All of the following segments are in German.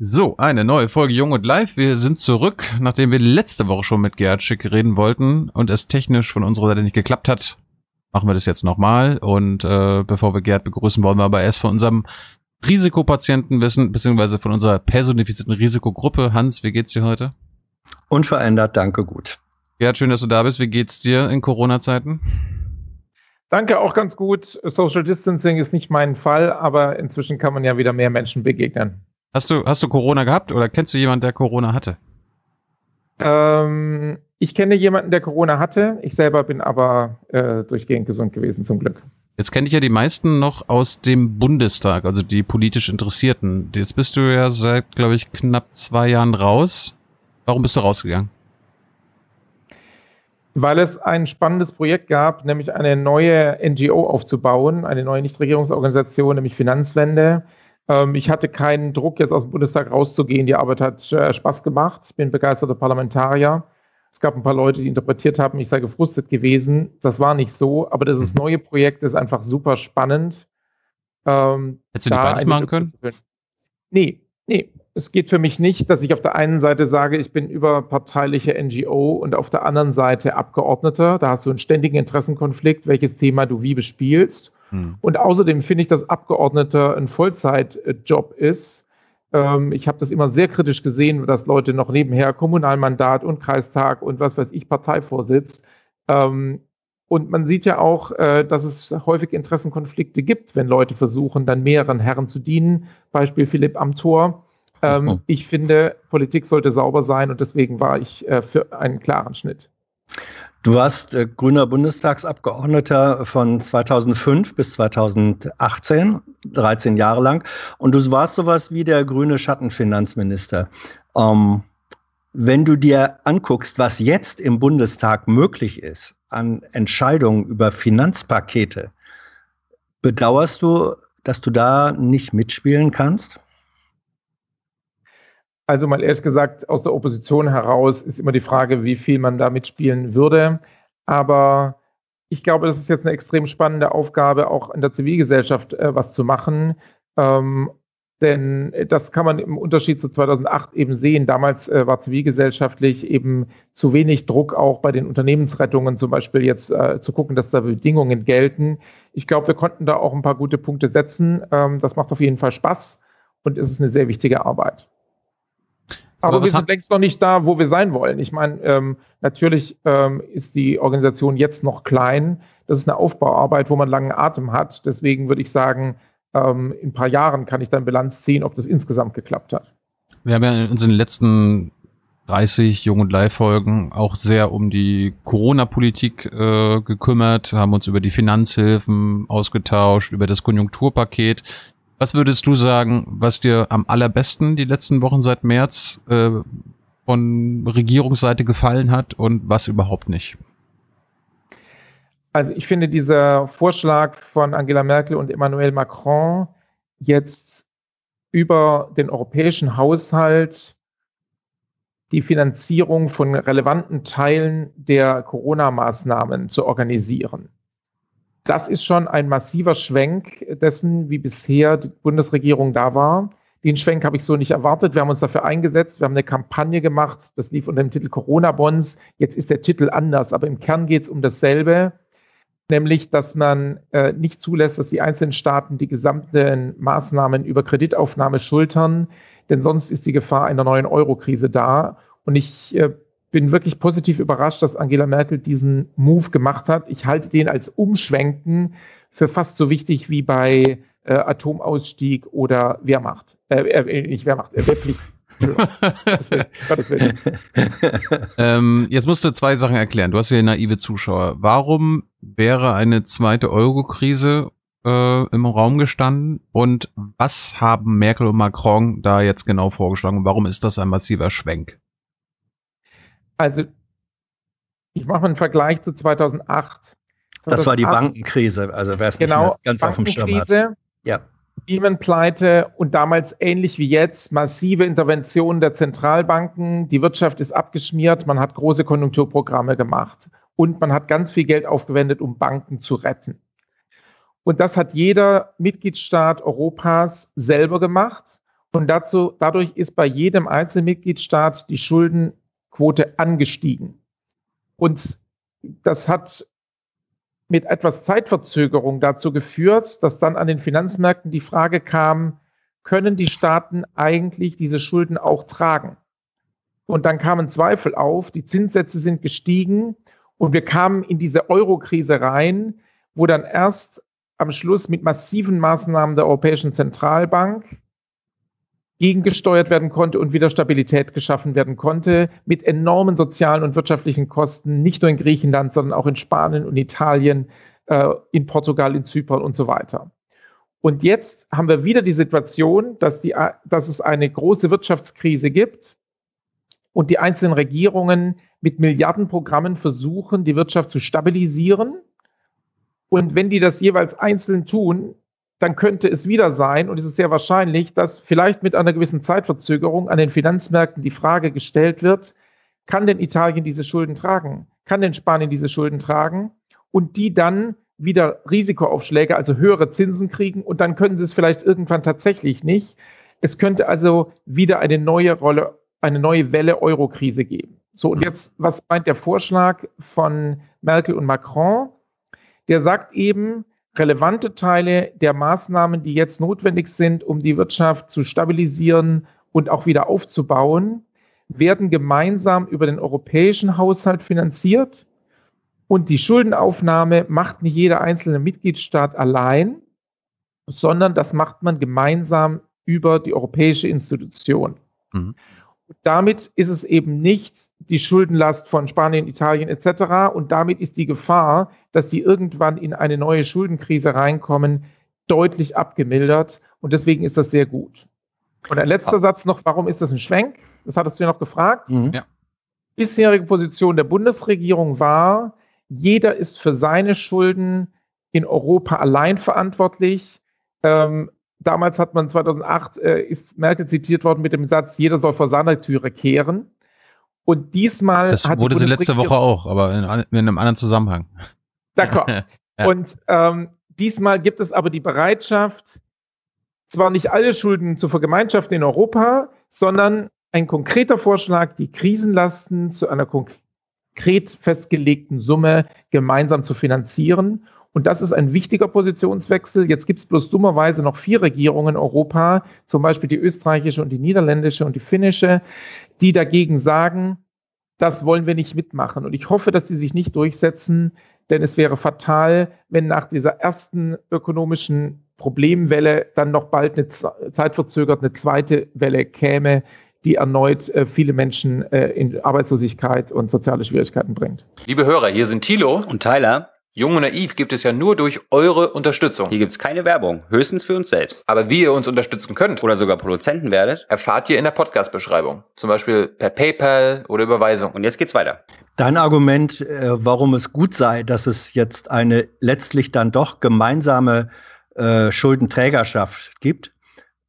So, eine neue Folge Jung und Live. Wir sind zurück, nachdem wir letzte Woche schon mit Gerhard Schick reden wollten und es technisch von unserer Seite nicht geklappt hat, machen wir das jetzt nochmal. Und äh, bevor wir Gerhard begrüßen, wollen wir aber erst von unserem Risikopatienten wissen, beziehungsweise von unserer personifizierten Risikogruppe. Hans, wie geht's dir heute? Unverändert, danke, gut. Gerhard, schön, dass du da bist. Wie geht's dir in Corona-Zeiten? Danke, auch ganz gut. Social Distancing ist nicht mein Fall, aber inzwischen kann man ja wieder mehr Menschen begegnen. Hast du, hast du Corona gehabt oder kennst du jemanden, der Corona hatte? Ähm, ich kenne jemanden, der Corona hatte. Ich selber bin aber äh, durchgehend gesund gewesen, zum Glück. Jetzt kenne ich ja die meisten noch aus dem Bundestag, also die politisch Interessierten. Jetzt bist du ja seit, glaube ich, knapp zwei Jahren raus. Warum bist du rausgegangen? Weil es ein spannendes Projekt gab, nämlich eine neue NGO aufzubauen, eine neue Nichtregierungsorganisation, nämlich Finanzwende ähm, ich hatte keinen Druck, jetzt aus dem Bundestag rauszugehen. Die Arbeit hat äh, Spaß gemacht. Ich bin begeisterter Parlamentarier. Es gab ein paar Leute, die interpretiert haben, ich sei gefrustet gewesen. Das war nicht so, aber dieses mhm. neue Projekt ist einfach super spannend. Ähm, Hättest du beides machen können? Nee, nee. Es geht für mich nicht, dass ich auf der einen Seite sage, ich bin überparteiliche NGO und auf der anderen Seite Abgeordneter. Da hast du einen ständigen Interessenkonflikt, welches Thema du wie bespielst. Hm. Und außerdem finde ich, dass Abgeordneter ein Vollzeitjob ist. Ähm, ich habe das immer sehr kritisch gesehen, dass Leute noch nebenher Kommunalmandat und Kreistag und was weiß ich, Parteivorsitz. Ähm, und man sieht ja auch, äh, dass es häufig Interessenkonflikte gibt, wenn Leute versuchen, dann mehreren Herren zu dienen. Beispiel Philipp Amthor. Ähm, oh. Ich finde, Politik sollte sauber sein und deswegen war ich äh, für einen klaren Schnitt. Du warst äh, grüner Bundestagsabgeordneter von 2005 bis 2018, 13 Jahre lang. Und du warst sowas wie der grüne Schattenfinanzminister. Ähm, wenn du dir anguckst, was jetzt im Bundestag möglich ist an Entscheidungen über Finanzpakete, bedauerst du, dass du da nicht mitspielen kannst? Also mal ehrlich gesagt, aus der Opposition heraus ist immer die Frage, wie viel man da mitspielen würde. Aber ich glaube, das ist jetzt eine extrem spannende Aufgabe, auch in der Zivilgesellschaft äh, was zu machen. Ähm, denn das kann man im Unterschied zu 2008 eben sehen. Damals äh, war zivilgesellschaftlich eben zu wenig Druck auch bei den Unternehmensrettungen, zum Beispiel jetzt äh, zu gucken, dass da Bedingungen gelten. Ich glaube, wir konnten da auch ein paar gute Punkte setzen. Ähm, das macht auf jeden Fall Spaß und es ist eine sehr wichtige Arbeit. Aber, wir sind längst noch nicht da, wo wir sein wollen. Ich meine, ähm, natürlich ähm, ist die Organisation jetzt noch klein. Das ist eine Aufbauarbeit, wo man langen Atem hat. Deswegen würde ich sagen, ähm, in ein paar Jahren kann ich dann Bilanz ziehen, ob das insgesamt geklappt hat. Wir haben ja in unseren letzten 30 Jung- und Live-Folgen auch sehr um die Corona-Politik äh, gekümmert, haben uns über die Finanzhilfen ausgetauscht, über das Konjunkturpaket. Was würdest du sagen, was dir am allerbesten die letzten Wochen seit März äh, von Regierungsseite gefallen hat und was überhaupt nicht? Also ich finde dieser Vorschlag von Angela Merkel und Emmanuel Macron jetzt über den europäischen Haushalt die Finanzierung von relevanten Teilen der Corona-Maßnahmen zu organisieren das ist schon ein massiver Schwenk dessen, wie bisher die Bundesregierung da war. Den Schwenk habe ich so nicht erwartet. Wir haben uns dafür eingesetzt. Wir haben eine Kampagne gemacht. Das lief unter dem Titel Corona-Bonds. Jetzt ist der Titel anders, aber im Kern geht es um dasselbe, nämlich, dass man äh, nicht zulässt, dass die einzelnen Staaten die gesamten Maßnahmen über Kreditaufnahme schultern, denn sonst ist die Gefahr einer neuen Euro-Krise da. Und ich äh, bin wirklich positiv überrascht, dass Angela Merkel diesen Move gemacht hat. Ich halte den als Umschwenken für fast so wichtig wie bei äh, Atomausstieg oder Wehrmacht. Äh, äh, nicht Wehrmacht, äh, Wehrpflicht. ähm, jetzt musst du zwei Sachen erklären. Du hast ja naive Zuschauer. Warum wäre eine zweite Euro-Krise äh, im Raum gestanden? Und was haben Merkel und Macron da jetzt genau vorgeschlagen? Warum ist das ein massiver Schwenk? Also, ich mache einen Vergleich zu 2008. 2008 das war die Bankenkrise, also wer es genau, nicht ganz auf dem Schirm hat. Ja. Lehman-Pleite und damals ähnlich wie jetzt massive Interventionen der Zentralbanken. Die Wirtschaft ist abgeschmiert, man hat große Konjunkturprogramme gemacht und man hat ganz viel Geld aufgewendet, um Banken zu retten. Und das hat jeder Mitgliedstaat Europas selber gemacht. Und dazu, dadurch ist bei jedem einzelnen Mitgliedstaat die Schuldenquote angestiegen. Und das hat mit etwas Zeitverzögerung dazu geführt, dass dann an den Finanzmärkten die Frage kam, können die Staaten eigentlich diese Schulden auch tragen? Und dann kamen Zweifel auf, die Zinssätze sind gestiegen und wir kamen in diese Euro-Krise rein, wo dann erst am Schluss mit massiven Maßnahmen der Europäischen Zentralbank gegengesteuert werden konnte und wieder Stabilität geschaffen werden konnte, mit enormen sozialen und wirtschaftlichen Kosten, nicht nur in Griechenland, sondern auch in Spanien und Italien, äh, in Portugal, in Zypern und so weiter. Und jetzt haben wir wieder die Situation, dass, die, dass es eine große Wirtschaftskrise gibt und die einzelnen Regierungen mit Milliardenprogrammen versuchen, die Wirtschaft zu stabilisieren. Und wenn die das jeweils einzeln tun, dann könnte es wieder sein, und es ist sehr wahrscheinlich, dass vielleicht mit einer gewissen Zeitverzögerung an den Finanzmärkten die Frage gestellt wird, kann denn Italien diese Schulden tragen? Kann denn Spanien diese Schulden tragen? Und die dann wieder Risikoaufschläge, also höhere Zinsen kriegen und dann können sie es vielleicht irgendwann tatsächlich nicht. Es könnte also wieder eine neue Rolle, eine neue Welle Eurokrise geben. So, und jetzt, was meint der Vorschlag von Merkel und Macron? Der sagt eben, relevante Teile der Maßnahmen, die jetzt notwendig sind, um die Wirtschaft zu stabilisieren und auch wieder aufzubauen, werden gemeinsam über den europäischen Haushalt finanziert. Und die Schuldenaufnahme macht nicht jeder einzelne Mitgliedstaat allein, sondern das macht man gemeinsam über die europäische Institution. Mhm. Damit ist es eben nicht die Schuldenlast von Spanien, Italien etc. Und damit ist die Gefahr, dass die irgendwann in eine neue Schuldenkrise reinkommen, deutlich abgemildert. Und deswegen ist das sehr gut. Und ein letzter Satz noch, warum ist das ein Schwenk? Das hattest du ja noch gefragt. Mhm. Ja. Bisherige Position der Bundesregierung war, jeder ist für seine Schulden in Europa allein verantwortlich. Ähm, damals hat man 2008 äh, ist Merkel zitiert worden mit dem Satz, jeder soll vor seiner Türe kehren. Und diesmal das wurde sie letzte Woche auch, aber in, in einem anderen Zusammenhang. D'accord. ja. Und ähm, diesmal gibt es aber die Bereitschaft, zwar nicht alle Schulden zu vergemeinschaften in Europa, sondern ein konkreter Vorschlag, die Krisenlasten zu einer konkret festgelegten Summe gemeinsam zu finanzieren und das ist ein wichtiger Positionswechsel. Jetzt gibt es bloß dummerweise noch vier Regierungen in Europa, zum Beispiel die österreichische und die niederländische und die finnische, die dagegen sagen, das wollen wir nicht mitmachen. Und ich hoffe, dass die sich nicht durchsetzen, denn es wäre fatal, wenn nach dieser ersten ökonomischen Problemwelle dann noch bald eine zeitverzögert eine zweite Welle käme, die erneut äh, viele Menschen äh, in Arbeitslosigkeit und soziale Schwierigkeiten bringt. Liebe Hörer, hier sind Thilo und Tyler. Jung und Naiv gibt es ja nur durch eure Unterstützung. Hier gibt es keine Werbung, höchstens für uns selbst. Aber wie ihr uns unterstützen könnt oder sogar Produzenten werdet, erfahrt ihr in der Podcast-Beschreibung. Zum Beispiel per PayPal oder Überweisung. Und jetzt geht's weiter. Dein Argument, äh, warum es gut sei, dass es jetzt eine letztlich dann doch gemeinsame äh, Schuldenträgerschaft gibt,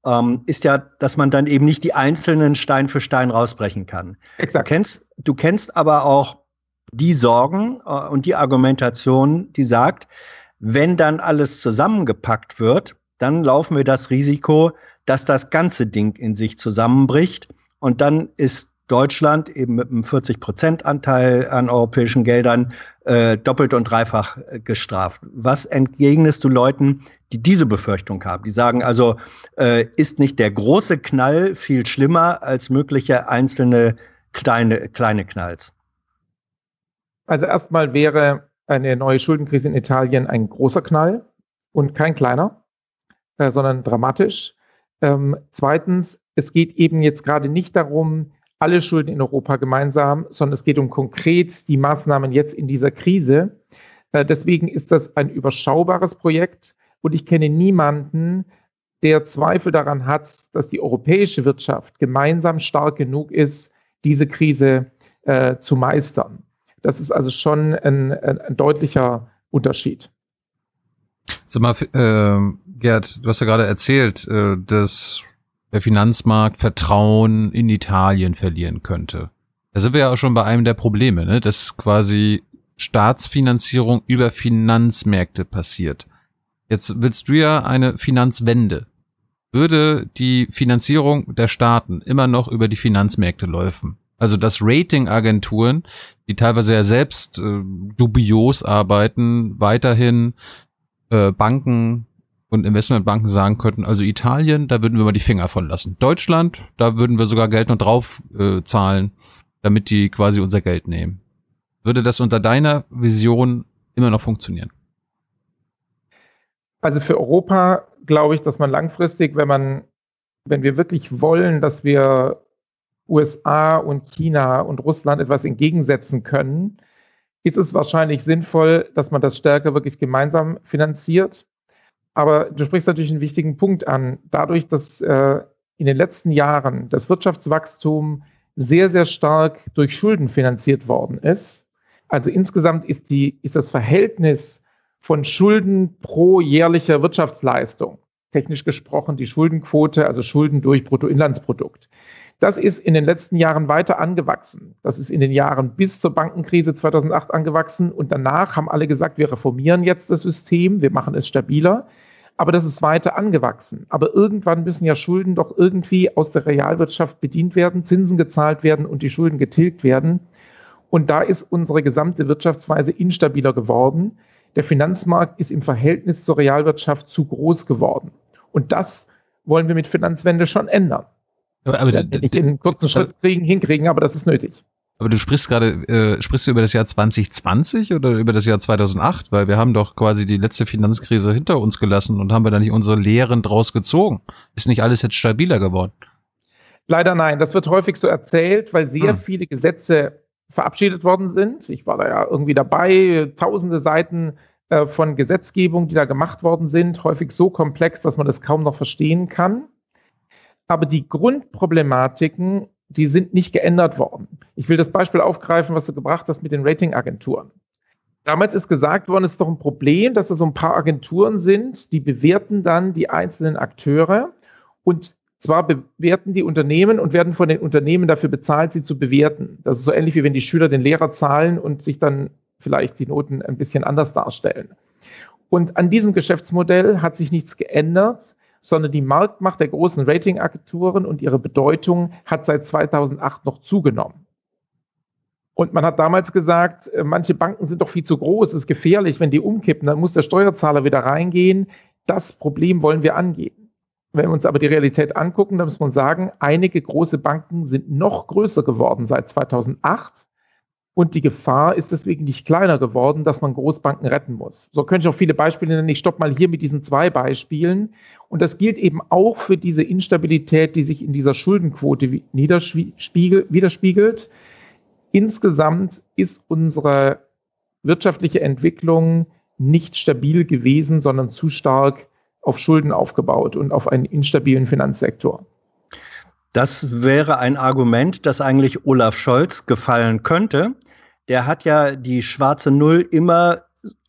ähm, ist ja, dass man dann eben nicht die einzelnen Stein für Stein rausbrechen kann. Exakt. Du kennst, du kennst aber auch die Sorgen äh, und die Argumentation, die sagt, wenn dann alles zusammengepackt wird, dann laufen wir das Risiko, dass das ganze Ding in sich zusammenbricht. Und dann ist Deutschland eben mit einem 40-Prozent-Anteil an europäischen Geldern äh, doppelt und dreifach äh, gestraft. Was entgegnest du Leuten, die diese Befürchtung haben? Die sagen also, äh, ist nicht der große Knall viel schlimmer als mögliche einzelne kleine, kleine Knalls? Also erstmal wäre eine neue Schuldenkrise in Italien ein großer Knall und kein kleiner, äh, sondern dramatisch. Ähm, zweitens, es geht eben jetzt gerade nicht darum, alle Schulden in Europa gemeinsam, sondern es geht um konkret die Maßnahmen jetzt in dieser Krise. Äh, deswegen ist das ein überschaubares Projekt und ich kenne niemanden, der Zweifel daran hat, dass die europäische Wirtschaft gemeinsam stark genug ist, diese Krise äh, zu meistern. Das ist also schon ein, ein, deutlicher Unterschied. Sag mal, äh, Gerd, du hast ja gerade erzählt, äh, dass der Finanzmarkt Vertrauen in Italien verlieren könnte. Da sind wir ja auch schon bei einem der Probleme, ne? dass quasi Staatsfinanzierung über Finanzmärkte passiert. Jetzt willst du ja eine Finanzwende. würde die Finanzierung der Staaten immer noch über die Finanzmärkte laufen. Also dass Ratingagenturen, die teilweise ja selbst äh, dubios arbeiten, weiterhin äh, Banken und Investmentbanken sagen könnten, also Italien, da würden wir mal die Finger von lassen. Deutschland, da würden wir sogar Geld noch drauf äh, zahlen, damit die quasi unser Geld nehmen. Würde das unter deiner Vision immer noch funktionieren? Also für Europa glaube ich, dass man langfristig, wenn man, wenn wir wirklich wollen, dass wir USA und China und Russland etwas entgegensetzen können, ist es wahrscheinlich sinnvoll, dass man das stärker wirklich gemeinsam finanziert. Aber du sprichst natürlich einen wichtigen Punkt an. Dadurch, dass äh, in den letzten Jahren das Wirtschaftswachstum sehr, sehr stark durch Schulden finanziert worden ist, also insgesamt ist, die, ist das Verhältnis von Schulden pro jährlicher Wirtschaftsleistung, technisch gesprochen die Schuldenquote, also Schulden durch Bruttoinlandsprodukt. Das ist in den letzten Jahren weiter angewachsen. Das ist in den Jahren bis zur Bankenkrise 2008 angewachsen und danach haben alle gesagt, wir reformieren jetzt das System, wir machen es stabiler. Aber das ist weiter angewachsen. Aber irgendwann müssen ja Schulden doch irgendwie aus der Realwirtschaft bedient werden, Zinsen gezahlt werden und die Schulden getilgt werden. Und da ist unsere gesamte Wirtschaftsweise instabiler geworden. Der Finanzmarkt ist im Verhältnis zur Realwirtschaft zu groß geworden. Und das wollen wir mit Finanzwende schon ändern. Aber, aber nicht in einen kurzen Schritt kriegen, hinkriegen, aber das ist nötig. Aber du sprichst gerade, äh, sprichst du über das Jahr 2020 oder über das Jahr 2008? Weil wir haben doch quasi die letzte Finanzkrise hinter uns gelassen und haben wir da nicht unsere Lehren draus gezogen. Ist nicht alles jetzt stabiler geworden? Leider nein. Das wird häufig so erzählt, weil sehr hm. viele Gesetze verabschiedet worden sind. Ich war da ja irgendwie dabei, tausende Seiten äh, von Gesetzgebung, die da gemacht worden sind, häufig so komplex, dass man das kaum noch verstehen kann. Aber die Grundproblematiken, die sind nicht geändert worden. Ich will das Beispiel aufgreifen, was du gebracht hast mit den Ratingagenturen. Damals ist gesagt worden, es ist doch ein Problem, dass da so ein paar Agenturen sind, die bewerten dann die einzelnen Akteure und zwar bewerten die Unternehmen und werden von den Unternehmen dafür bezahlt, sie zu bewerten. Das ist so ähnlich wie wenn die Schüler den Lehrer zahlen und sich dann vielleicht die Noten ein bisschen anders darstellen. Und an diesem Geschäftsmodell hat sich nichts geändert, sondern die Marktmacht der großen Ratingagenturen und ihre Bedeutung hat seit 2008 noch zugenommen. Und man hat damals gesagt, äh, manche Banken sind doch viel zu groß, es ist gefährlich, wenn die umkippen, dann muss der Steuerzahler wieder reingehen. Das Problem wollen wir angehen. Wenn wir uns aber die Realität angucken, dann muss man sagen, einige große Banken sind noch größer geworden seit 2008 und die Gefahr ist deswegen nicht kleiner geworden, dass man Großbanken retten muss. So könnte ich auch viele Beispiele nennen. Ich stoppe mal hier mit diesen zwei Beispielen. Und das gilt eben auch für diese Instabilität, die sich in dieser Schuldenquote widerspiegelt. Insgesamt ist unsere wirtschaftliche Entwicklung nicht stabil gewesen, sondern zu stark auf Schulden aufgebaut und auf einen instabilen Finanzsektor. Das wäre ein Argument, das eigentlich Olaf Scholz gefallen könnte. Der hat ja die schwarze Null immer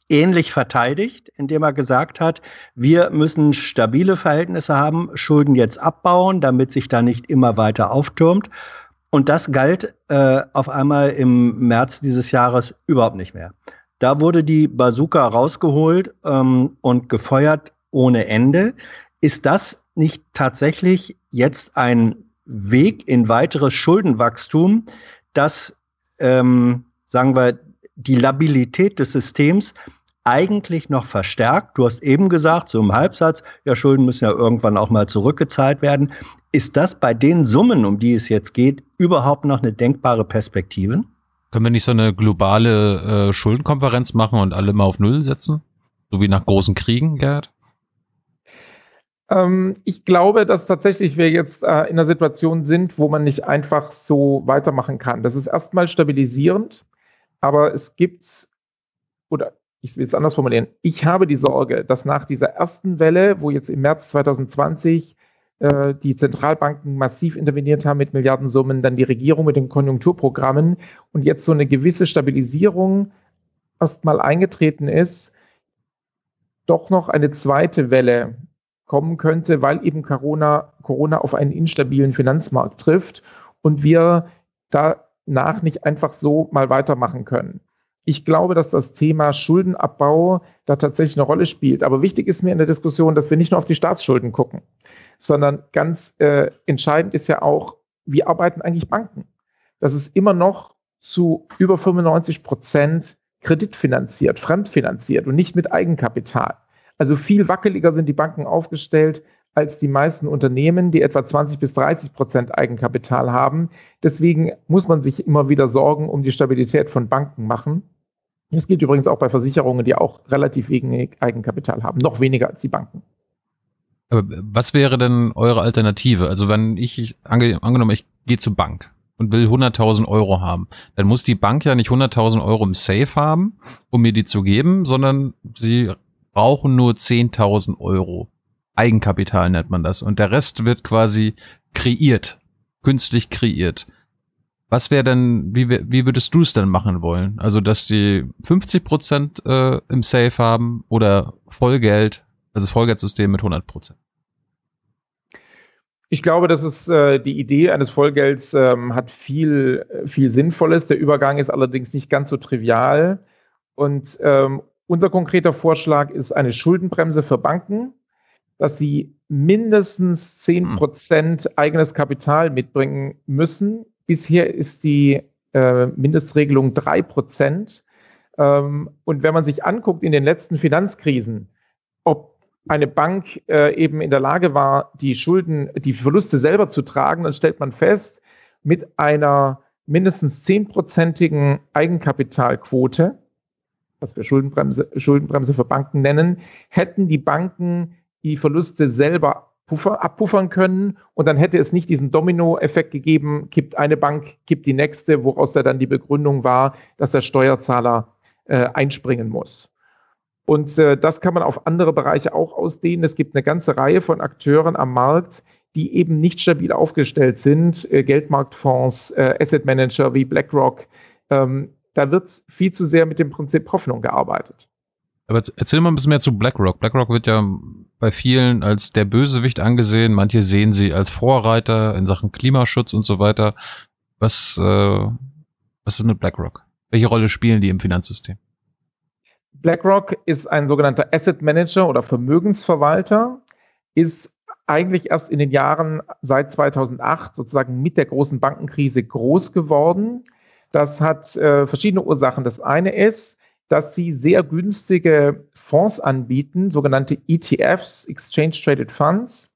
ähnlich verteidigt, indem er gesagt hat, wir müssen stabile Verhältnisse haben, Schulden jetzt abbauen, damit sich da nicht immer weiter auftürmt. Und das galt äh, auf einmal im März dieses Jahres überhaupt nicht mehr. Da wurde die Bazooka rausgeholt ähm, und gefeuert ohne Ende. Ist das nicht tatsächlich jetzt ein Weg in weiteres Schuldenwachstum, das, ähm, sagen wir, die Labilität des Systems eigentlich noch verstärkt. Du hast eben gesagt, so im Halbsatz, ja, Schulden müssen ja irgendwann auch mal zurückgezahlt werden. Ist das bei den Summen, um die es jetzt geht, überhaupt noch eine denkbare Perspektive? Können wir nicht so eine globale äh, Schuldenkonferenz machen und alle mal auf Null setzen? So wie nach großen Kriegen, Gerd? Ähm, ich glaube, dass tatsächlich wir jetzt äh, in einer Situation sind, wo man nicht einfach so weitermachen kann. Das ist erstmal stabilisierend, aber es gibt, oder ich will es anders formulieren, ich habe die Sorge, dass nach dieser ersten Welle, wo jetzt im März 2020 äh, die Zentralbanken massiv interveniert haben mit Milliardensummen, dann die Regierung mit den Konjunkturprogrammen und jetzt so eine gewisse Stabilisierung erstmal eingetreten ist, doch noch eine zweite Welle kommen könnte, weil eben Corona, Corona auf einen instabilen Finanzmarkt trifft und wir danach nicht einfach so mal weitermachen können. Ich glaube, dass das Thema Schuldenabbau da tatsächlich eine Rolle spielt. Aber wichtig ist mir in der Diskussion, dass wir nicht nur auf die Staatsschulden gucken, sondern ganz äh, entscheidend ist ja auch, wie arbeiten eigentlich Banken? Das ist immer noch zu über 95 Prozent kreditfinanziert, fremdfinanziert und nicht mit Eigenkapital. Also viel wackeliger sind die Banken aufgestellt als die meisten Unternehmen, die etwa 20 bis 30 Prozent Eigenkapital haben. Deswegen muss man sich immer wieder Sorgen um die Stabilität von Banken machen. Das gilt übrigens auch bei Versicherungen, die auch relativ wenig Eigenkapital haben, noch weniger als die Banken. Aber was wäre denn eure Alternative? Also wenn ich, angenommen, ich gehe zur Bank und will 100.000 Euro haben, dann muss die Bank ja nicht 100.000 Euro im Safe haben, um mir die zu geben, sondern sie brauchen nur 10.000 Euro. Eigenkapital nennt man das. Und der Rest wird quasi kreiert, künstlich kreiert. Was wäre denn, wie, wie würdest du es denn machen wollen? Also, dass sie 50 Prozent äh, im Safe haben oder Vollgeld, also Vollgeldsystem mit 100 Prozent? Ich glaube, dass es äh, die Idee eines Vollgelds ähm, hat viel, viel Sinnvolles. Der Übergang ist allerdings nicht ganz so trivial. Und ähm, unser konkreter Vorschlag ist eine Schuldenbremse für Banken, dass sie mindestens 10 hm. Prozent eigenes Kapital mitbringen müssen. Bisher ist die äh, Mindestregelung 3 Prozent. Ähm, und wenn man sich anguckt in den letzten Finanzkrisen, ob eine Bank äh, eben in der Lage war, die Schulden, die Verluste selber zu tragen, dann stellt man fest, mit einer mindestens zehnprozentigen Eigenkapitalquote, was wir Schuldenbremse, Schuldenbremse für Banken nennen, hätten die Banken die Verluste selber puffer, abpuffern können und dann hätte es nicht diesen Dominoeffekt gegeben, kippt eine Bank, kippt die nächste, woraus da dann die Begründung war, dass der Steuerzahler äh, einspringen muss. Und äh, das kann man auf andere Bereiche auch ausdehnen. Es gibt eine ganze Reihe von Akteuren am Markt, die eben nicht stabil aufgestellt sind. Äh, Geldmarktfonds, äh, Asset Manager wie BlackRock. Ähm, da wird viel zu sehr mit dem Prinzip Hoffnung gearbeitet. Aber erzähl mal ein bisschen mehr zu BlackRock. BlackRock wird ja bei vielen als der Bösewicht angesehen. Manche sehen sie als Vorreiter in Sachen Klimaschutz und so weiter. Was, äh, was ist mit BlackRock? Welche Rolle spielen die im Finanzsystem? BlackRock ist ein sogenannter Asset Manager oder Vermögensverwalter, ist eigentlich erst in den Jahren seit 2008 sozusagen mit der großen Bankenkrise groß geworden. Das hat äh, verschiedene Ursachen. Das eine ist, dass sie sehr günstige Fonds anbieten, sogenannte ETFs, Exchange Traded Funds,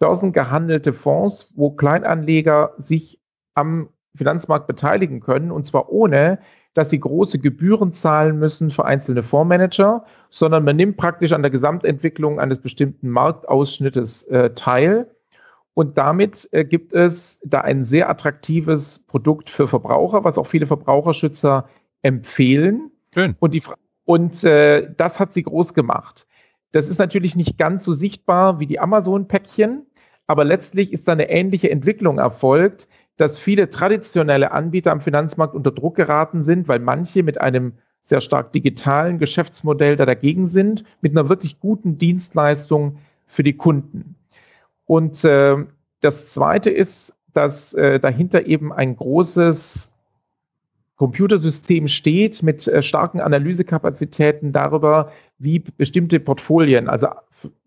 börsengehandelte Fonds, wo Kleinanleger sich am Finanzmarkt beteiligen können, und zwar ohne, dass sie große Gebühren zahlen müssen für einzelne Fondsmanager, sondern man nimmt praktisch an der Gesamtentwicklung eines bestimmten Marktausschnittes äh, teil. Und damit äh, gibt es da ein sehr attraktives Produkt für Verbraucher, was auch viele Verbraucherschützer empfehlen. Schön. Und, die, und äh, das hat sie groß gemacht. Das ist natürlich nicht ganz so sichtbar wie die Amazon-Päckchen, aber letztlich ist da eine ähnliche Entwicklung erfolgt, dass viele traditionelle Anbieter am Finanzmarkt unter Druck geraten sind, weil manche mit einem sehr stark digitalen Geschäftsmodell da dagegen sind, mit einer wirklich guten Dienstleistung für die Kunden. Und äh, das Zweite ist, dass äh, dahinter eben ein großes Computersystem steht mit äh, starken Analysekapazitäten darüber, wie bestimmte Portfolien, also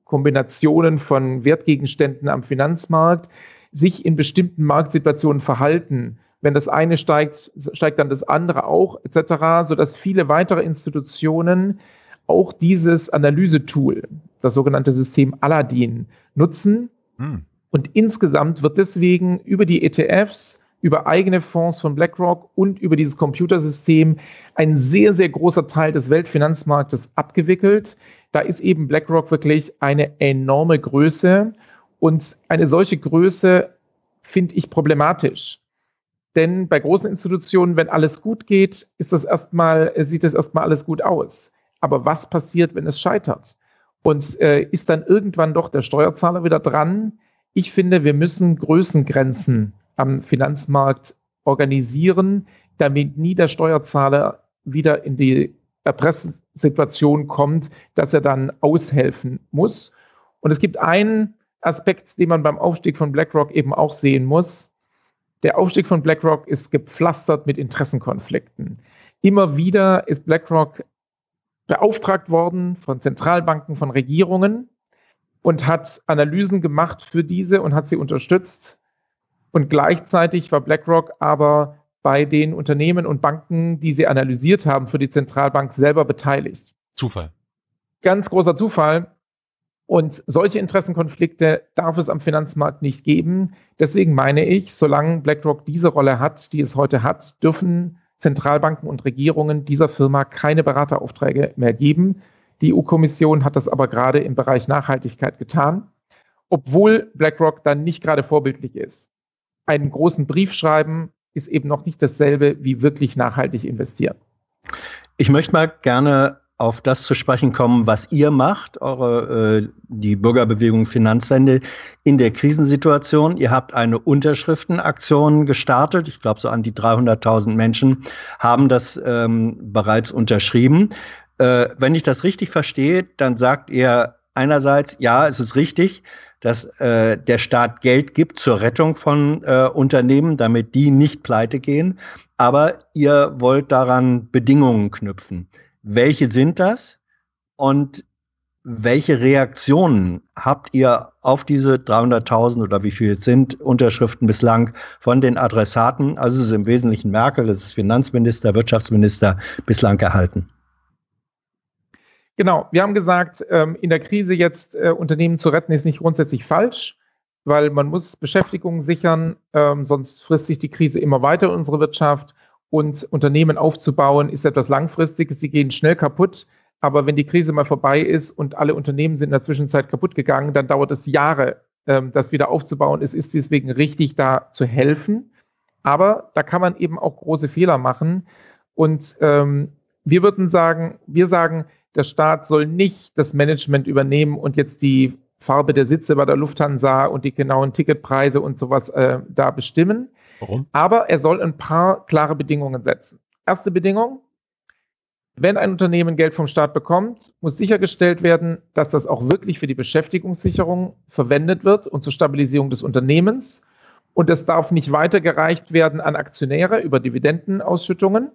Kombinationen von Wertgegenständen am Finanzmarkt, sich in bestimmten Marktsituationen verhalten. Wenn das eine steigt, steigt dann das andere auch, etc., sodass viele weitere Institutionen auch dieses Analysetool, das sogenannte System Aladdin, nutzen. Hm. Und insgesamt wird deswegen über die ETFs, über eigene Fonds von BlackRock und über dieses Computersystem ein sehr, sehr großer Teil des Weltfinanzmarktes abgewickelt. Da ist eben BlackRock wirklich eine enorme Größe. Und eine solche Größe finde ich problematisch. Denn bei großen Institutionen, wenn alles gut geht, ist das erstmal, sieht das erstmal alles gut aus. Aber was passiert, wenn es scheitert? Und äh, ist dann irgendwann doch der Steuerzahler wieder dran? Ich finde, wir müssen Größengrenzen am Finanzmarkt organisieren, damit nie der Steuerzahler wieder in die Erpresssituation kommt, dass er dann aushelfen muss. Und es gibt einen Aspekt, den man beim Aufstieg von BlackRock eben auch sehen muss. Der Aufstieg von BlackRock ist gepflastert mit Interessenkonflikten. Immer wieder ist BlackRock beauftragt worden von Zentralbanken, von Regierungen und hat Analysen gemacht für diese und hat sie unterstützt. Und gleichzeitig war BlackRock aber bei den Unternehmen und Banken, die sie analysiert haben, für die Zentralbank selber beteiligt. Zufall. Ganz großer Zufall. Und solche Interessenkonflikte darf es am Finanzmarkt nicht geben. Deswegen meine ich, solange BlackRock diese Rolle hat, die es heute hat, dürfen Zentralbanken und Regierungen dieser Firma keine Berateraufträge mehr geben. Die EU-Kommission hat das aber gerade im Bereich Nachhaltigkeit getan, obwohl BlackRock dann nicht gerade vorbildlich ist. Einen großen Brief schreiben ist eben noch nicht dasselbe wie wirklich nachhaltig investieren. Ich möchte mal gerne auf das zu sprechen kommen, was ihr macht, eure äh, die Bürgerbewegung Finanzwende in der Krisensituation. Ihr habt eine Unterschriftenaktion gestartet. Ich glaube, so an die 300.000 Menschen haben das ähm, bereits unterschrieben. Äh, wenn ich das richtig verstehe, dann sagt ihr einerseits, ja, es ist richtig, dass äh, der Staat Geld gibt zur Rettung von äh, Unternehmen, damit die nicht pleite gehen. Aber ihr wollt daran Bedingungen knüpfen. Welche sind das? Und welche Reaktionen habt ihr auf diese 300.000 oder wie viel sind Unterschriften bislang von den Adressaten? Also es ist im Wesentlichen Merkel, es ist Finanzminister, Wirtschaftsminister bislang erhalten. Genau, wir haben gesagt, ähm, in der Krise jetzt äh, Unternehmen zu retten ist nicht grundsätzlich falsch, weil man muss Beschäftigung sichern, ähm, sonst frisst sich die Krise immer weiter in unsere Wirtschaft und Unternehmen aufzubauen ist etwas Langfristiges. Sie gehen schnell kaputt. Aber wenn die Krise mal vorbei ist und alle Unternehmen sind in der Zwischenzeit kaputt gegangen, dann dauert es Jahre, ähm, das wieder aufzubauen. Es ist deswegen richtig, da zu helfen. Aber da kann man eben auch große Fehler machen. Und ähm, wir würden sagen, wir sagen, der Staat soll nicht das Management übernehmen und jetzt die Farbe der Sitze bei der Lufthansa und die genauen Ticketpreise und sowas äh, da bestimmen, Warum? Aber er soll ein paar klare Bedingungen setzen. Erste Bedingung, wenn ein Unternehmen Geld vom Staat bekommt, muss sichergestellt werden, dass das auch wirklich für die Beschäftigungssicherung verwendet wird und zur Stabilisierung des Unternehmens. Und es darf nicht weitergereicht werden an Aktionäre über Dividendenausschüttungen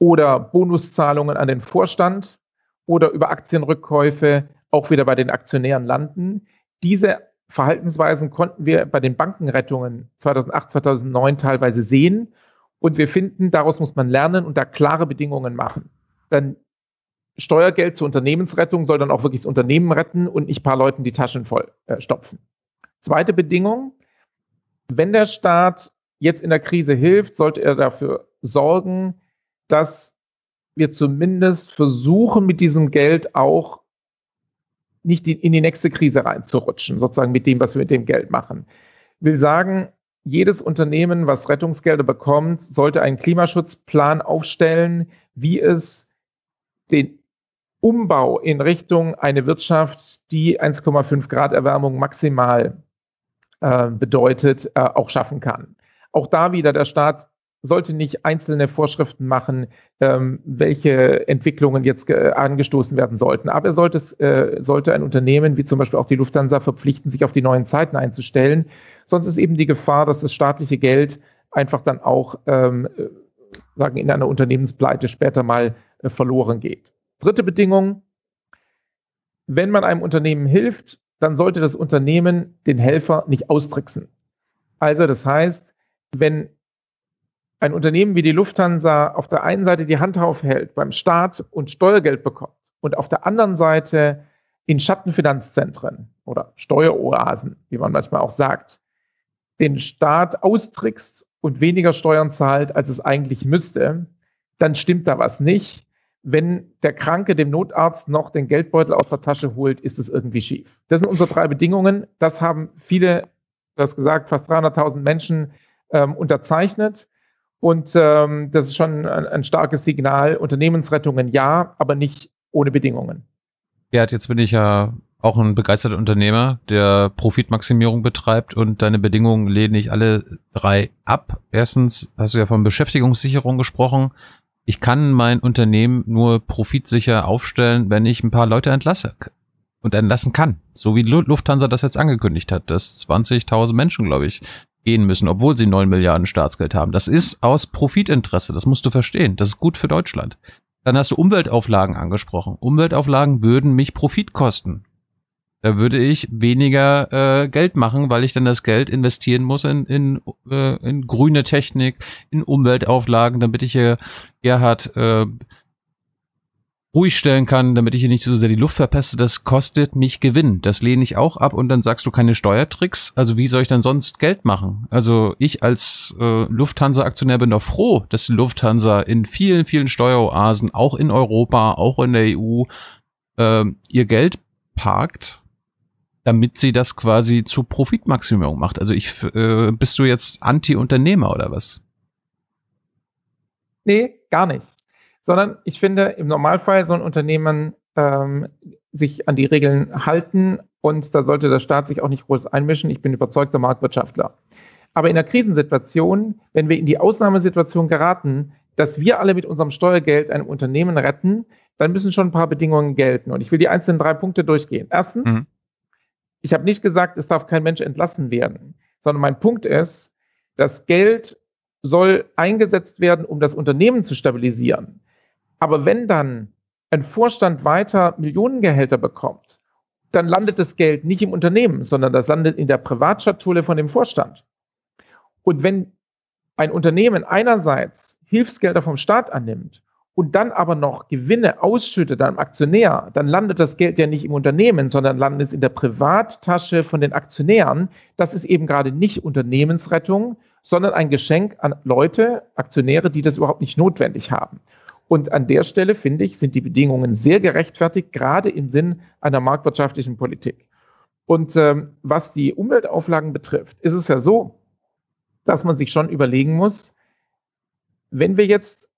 oder Bonuszahlungen an den Vorstand oder über Aktienrückkäufe auch wieder bei den Aktionären landen. Diese Verhaltensweisen konnten wir bei den Bankenrettungen 2008, 2009 teilweise sehen. Und wir finden, daraus muss man lernen und da klare Bedingungen machen. Dann Steuergeld zur Unternehmensrettung soll dann auch wirklich das Unternehmen retten und nicht ein paar Leuten die Taschen voll äh, stopfen. Zweite Bedingung, wenn der Staat jetzt in der Krise hilft, sollte er dafür sorgen, dass wir zumindest versuchen, mit diesem Geld auch nicht in die nächste Krise reinzurutschen, sozusagen mit dem, was wir mit dem Geld machen. Ich will sagen, jedes Unternehmen, was Rettungsgelder bekommt, sollte einen Klimaschutzplan aufstellen, wie es den Umbau in Richtung eine Wirtschaft, die 1,5 Grad Erwärmung maximal äh, bedeutet, äh, auch schaffen kann. Auch da wieder der Staat sollte nicht einzelne Vorschriften machen, ähm, welche Entwicklungen jetzt angestoßen werden sollten. Aber er sollte, äh, sollte ein Unternehmen wie zum Beispiel auch die Lufthansa verpflichten, sich auf die neuen Zeiten einzustellen. Sonst ist eben die Gefahr, dass das staatliche Geld einfach dann auch ähm, äh, sagen, in einer Unternehmenspleite später mal äh, verloren geht. Dritte Bedingung, wenn man einem Unternehmen hilft, dann sollte das Unternehmen den Helfer nicht austricksen. Also das heißt, wenn ein Unternehmen wie die Lufthansa auf der einen Seite die Hand aufhält beim Staat und Steuergeld bekommt und auf der anderen Seite in Schattenfinanzzentren oder Steueroasen, wie man manchmal auch sagt, den Staat austrickst und weniger Steuern zahlt, als es eigentlich müsste, dann stimmt da was nicht. Wenn der Kranke dem Notarzt noch den Geldbeutel aus der Tasche holt, ist es irgendwie schief. Das sind unsere drei Bedingungen. Das haben viele, du hast gesagt, fast 300.000 Menschen ähm, unterzeichnet. Und ähm, das ist schon ein, ein starkes Signal. Unternehmensrettungen ja, aber nicht ohne Bedingungen. Gerd, jetzt bin ich ja auch ein begeisterter Unternehmer, der Profitmaximierung betreibt und deine Bedingungen lehne ich alle drei ab. Erstens hast du ja von Beschäftigungssicherung gesprochen. Ich kann mein Unternehmen nur profitsicher aufstellen, wenn ich ein paar Leute entlasse und entlassen kann. So wie Lufthansa das jetzt angekündigt hat, dass 20.000 Menschen, glaube ich, gehen müssen, obwohl sie neun Milliarden Staatsgeld haben. Das ist aus Profitinteresse, das musst du verstehen. Das ist gut für Deutschland. Dann hast du Umweltauflagen angesprochen. Umweltauflagen würden mich Profit kosten. Da würde ich weniger äh, Geld machen, weil ich dann das Geld investieren muss in, in, äh, in grüne Technik, in Umweltauflagen, damit ich hier Gerhard äh, ruhig stellen kann, damit ich hier nicht so sehr die Luft verpeste, das kostet mich Gewinn. Das lehne ich auch ab und dann sagst du keine Steuertricks. Also wie soll ich dann sonst Geld machen? Also ich als äh, Lufthansa-Aktionär bin doch froh, dass die Lufthansa in vielen, vielen Steueroasen, auch in Europa, auch in der EU, äh, ihr Geld parkt, damit sie das quasi zu Profitmaximierung macht. Also ich, äh, bist du jetzt Anti-Unternehmer oder was? Nee, gar nicht sondern ich finde, im Normalfall soll ein Unternehmen ähm, sich an die Regeln halten und da sollte der Staat sich auch nicht groß einmischen. Ich bin überzeugter Marktwirtschaftler. Aber in der Krisensituation, wenn wir in die Ausnahmesituation geraten, dass wir alle mit unserem Steuergeld einem Unternehmen retten, dann müssen schon ein paar Bedingungen gelten. Und ich will die einzelnen drei Punkte durchgehen. Erstens, mhm. ich habe nicht gesagt, es darf kein Mensch entlassen werden, sondern mein Punkt ist, das Geld soll eingesetzt werden, um das Unternehmen zu stabilisieren. Aber wenn dann ein Vorstand weiter Millionengehälter bekommt, dann landet das Geld nicht im Unternehmen, sondern das landet in der Privatschatulle von dem Vorstand. Und wenn ein Unternehmen einerseits Hilfsgelder vom Staat annimmt und dann aber noch Gewinne ausschüttet am Aktionär, dann landet das Geld ja nicht im Unternehmen, sondern landet es in der Privattasche von den Aktionären. Das ist eben gerade nicht Unternehmensrettung, sondern ein Geschenk an Leute, Aktionäre, die das überhaupt nicht notwendig haben. Und an der Stelle, finde ich, sind die Bedingungen sehr gerechtfertigt, gerade im Sinn einer marktwirtschaftlichen Politik. Und ähm, was die Umweltauflagen betrifft, ist es ja so, dass man sich schon überlegen muss, wenn wir jetzt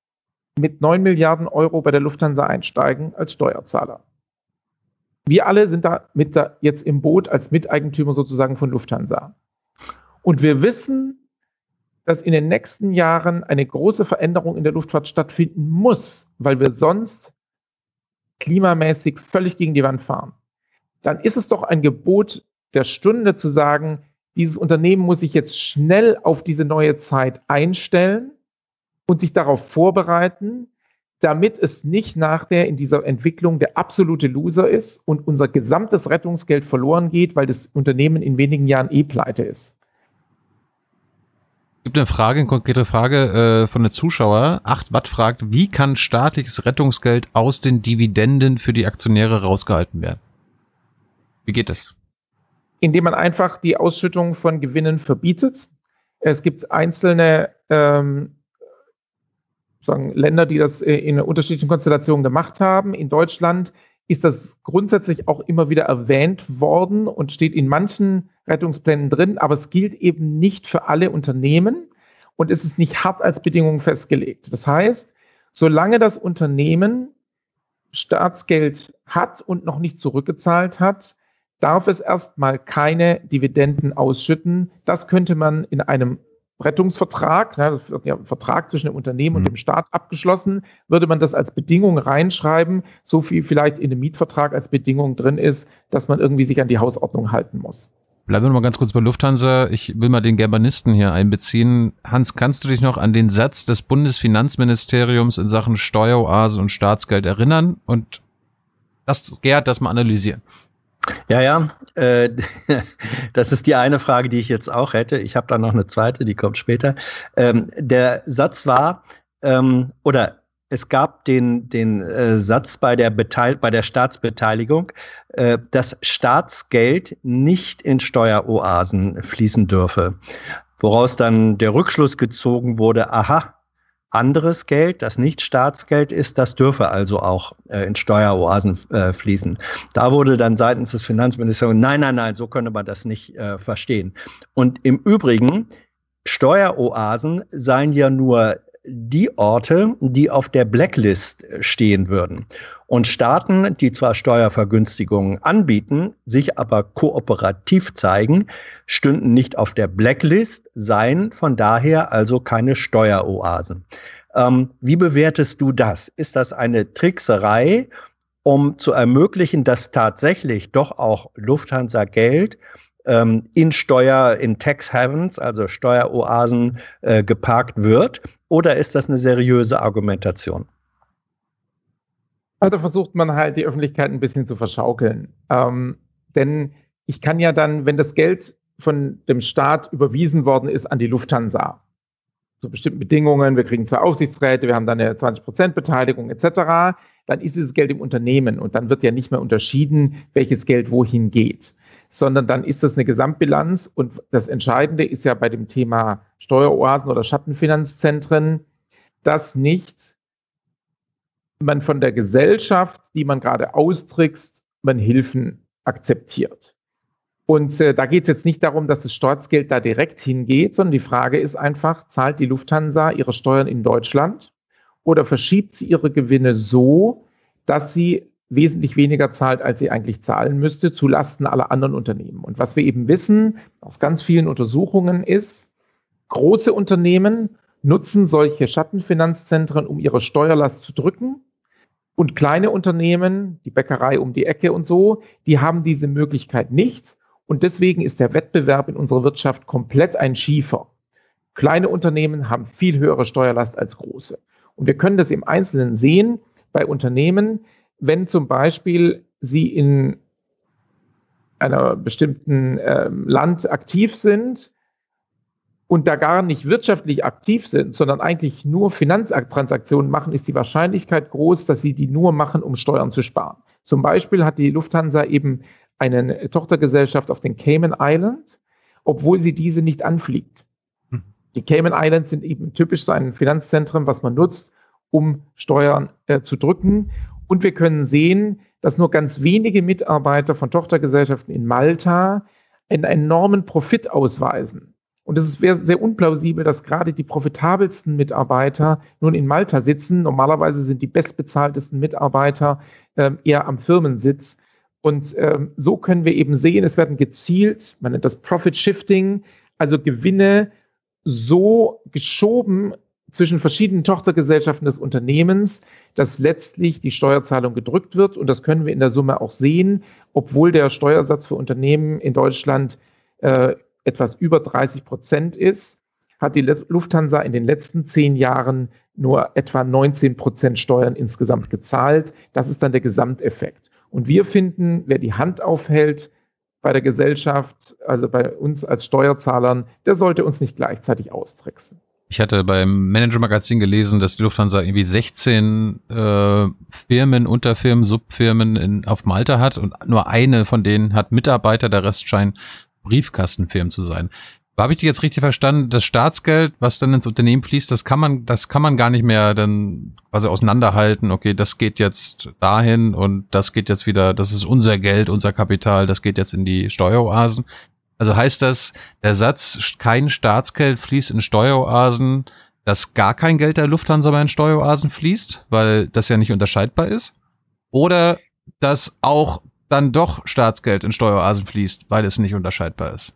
mit 9 Milliarden Euro bei der Lufthansa einsteigen als Steuerzahler. Wir alle sind da mit da jetzt im Boot als Miteigentümer sozusagen von Lufthansa. Und wir wissen, dass in den nächsten Jahren eine große Veränderung in der Luftfahrt stattfinden muss, weil wir sonst klimamäßig völlig gegen die Wand fahren. Dann ist es doch ein Gebot der Stunde zu sagen, dieses Unternehmen muss sich jetzt schnell auf diese neue Zeit einstellen und sich darauf vorbereiten, damit es nicht nachher in dieser Entwicklung der absolute Loser ist und unser gesamtes Rettungsgeld verloren geht, weil das Unternehmen in wenigen Jahren eh pleite ist gibt eine Frage, eine konkrete Frage äh, von der Zuschauer. 8 Watt fragt, wie kann staatliches Rettungsgeld aus den Dividenden für die Aktionäre rausgehalten werden? Wie geht das? Indem man einfach die Ausschüttung von Gewinnen verbietet. Es gibt einzelne ähm, sagen, Länder, die das äh, in unterschiedlichen Konstellationen gemacht haben. In Deutschland ist das grundsätzlich auch immer wieder erwähnt worden und steht in manchen Rettungsplänen drin, aber es gilt eben nicht für alle Unternehmen und es ist nicht hart als Bedingung festgelegt. Das heißt, solange das Unternehmen Staatsgeld hat und noch nicht zurückgezahlt hat, darf es erstmal keine Dividenden ausschütten. Das könnte man in einem Rettungsvertrag, ne, das wird ja Vertrag zwischen dem Unternehmen und mhm. dem Staat abgeschlossen, würde man das als Bedingung reinschreiben, so viel vielleicht in dem Mietvertrag als Bedingung drin ist, dass man irgendwie sich an die Hausordnung halten muss. Bleiben wir noch mal ganz kurz bei Lufthansa. Ich will mal den Germanisten hier einbeziehen. Hans, kannst du dich noch an den Satz des Bundesfinanzministeriums in Sachen Steueroase und Staatsgeld erinnern? Und das, Gerd, das mal analysieren. Ja, ja, äh, das ist die eine Frage, die ich jetzt auch hätte. Ich habe da noch eine zweite, die kommt später. Ähm, der Satz war, ähm, oder es gab den, den äh, Satz bei der, Beteil bei der Staatsbeteiligung, äh, dass Staatsgeld nicht in Steueroasen fließen dürfe. Woraus dann der Rückschluss gezogen wurde, aha, anderes Geld, das nicht Staatsgeld ist, das dürfe also auch äh, in Steueroasen äh, fließen. Da wurde dann seitens des Finanzministeriums, nein, nein, nein, so könne man das nicht äh, verstehen. Und im Übrigen, Steueroasen seien ja nur die Orte, die auf der Blacklist stehen würden. Und Staaten, die zwar Steuervergünstigungen anbieten, sich aber kooperativ zeigen, stünden nicht auf der Blacklist, seien von daher also keine Steueroasen. Ähm, wie bewertest du das? Ist das eine Trickserei, um zu ermöglichen, dass tatsächlich doch auch Lufthansa Geld ähm, in Steuer, in Tax Havens, also Steueroasen, äh, geparkt wird? Oder ist das eine seriöse Argumentation? Also versucht man halt die Öffentlichkeit ein bisschen zu verschaukeln. Ähm, denn ich kann ja dann, wenn das Geld von dem Staat überwiesen worden ist an die Lufthansa, zu bestimmten Bedingungen, wir kriegen zwei Aufsichtsräte, wir haben dann eine 20% Beteiligung etc., dann ist dieses Geld im Unternehmen und dann wird ja nicht mehr unterschieden, welches Geld wohin geht, sondern dann ist das eine Gesamtbilanz und das Entscheidende ist ja bei dem Thema Steueroasen oder Schattenfinanzzentren, dass nicht man von der Gesellschaft, die man gerade austrickst, man Hilfen akzeptiert. Und äh, da geht es jetzt nicht darum, dass das Staatsgeld da direkt hingeht, sondern die Frage ist einfach, zahlt die Lufthansa ihre Steuern in Deutschland oder verschiebt sie ihre Gewinne so, dass sie wesentlich weniger zahlt, als sie eigentlich zahlen müsste, zu Lasten aller anderen Unternehmen. Und was wir eben wissen aus ganz vielen Untersuchungen ist, große Unternehmen nutzen solche Schattenfinanzzentren, um ihre Steuerlast zu drücken. Und kleine Unternehmen, die Bäckerei um die Ecke und so, die haben diese Möglichkeit nicht. Und deswegen ist der Wettbewerb in unserer Wirtschaft komplett ein schiefer. Kleine Unternehmen haben viel höhere Steuerlast als große. Und wir können das im Einzelnen sehen bei Unternehmen, wenn zum Beispiel sie in einer bestimmten äh, Land aktiv sind und da gar nicht wirtschaftlich aktiv sind, sondern eigentlich nur Finanztransaktionen machen, ist die Wahrscheinlichkeit groß, dass sie die nur machen, um Steuern zu sparen. Zum Beispiel hat die Lufthansa eben eine Tochtergesellschaft auf den Cayman Islands, obwohl sie diese nicht anfliegt. Hm. Die Cayman Islands sind eben typisch so ein Finanzzentrum, was man nutzt, um Steuern äh, zu drücken. Und wir können sehen, dass nur ganz wenige Mitarbeiter von Tochtergesellschaften in Malta einen enormen Profit ausweisen. Und es ist sehr, unplausibel, dass gerade die profitabelsten Mitarbeiter nun in Malta sitzen. Normalerweise sind die bestbezahltesten Mitarbeiter äh, eher am Firmensitz. Und ähm, so können wir eben sehen, es werden gezielt, man nennt das Profit Shifting, also Gewinne so geschoben zwischen verschiedenen Tochtergesellschaften des Unternehmens, dass letztlich die Steuerzahlung gedrückt wird. Und das können wir in der Summe auch sehen, obwohl der Steuersatz für Unternehmen in Deutschland äh, etwas über 30 Prozent ist, hat die Lufthansa in den letzten zehn Jahren nur etwa 19 Prozent Steuern insgesamt gezahlt. Das ist dann der Gesamteffekt. Und wir finden, wer die Hand aufhält bei der Gesellschaft, also bei uns als Steuerzahlern, der sollte uns nicht gleichzeitig austricksen. Ich hatte beim Manager-Magazin gelesen, dass die Lufthansa irgendwie 16 äh, Firmen, Unterfirmen, Subfirmen in, auf Malta hat und nur eine von denen hat Mitarbeiter, der Rest scheint Briefkastenfirmen zu sein. Habe ich dich jetzt richtig verstanden? Das Staatsgeld, was dann ins Unternehmen fließt, das kann man, das kann man gar nicht mehr dann quasi auseinanderhalten. Okay, das geht jetzt dahin und das geht jetzt wieder, das ist unser Geld, unser Kapital, das geht jetzt in die Steueroasen. Also heißt das, der Satz, kein Staatsgeld fließt in Steueroasen, dass gar kein Geld der Lufthansa mehr in Steueroasen fließt, weil das ja nicht unterscheidbar ist? Oder dass auch dann doch Staatsgeld in Steueroasen fließt, weil es nicht unterscheidbar ist?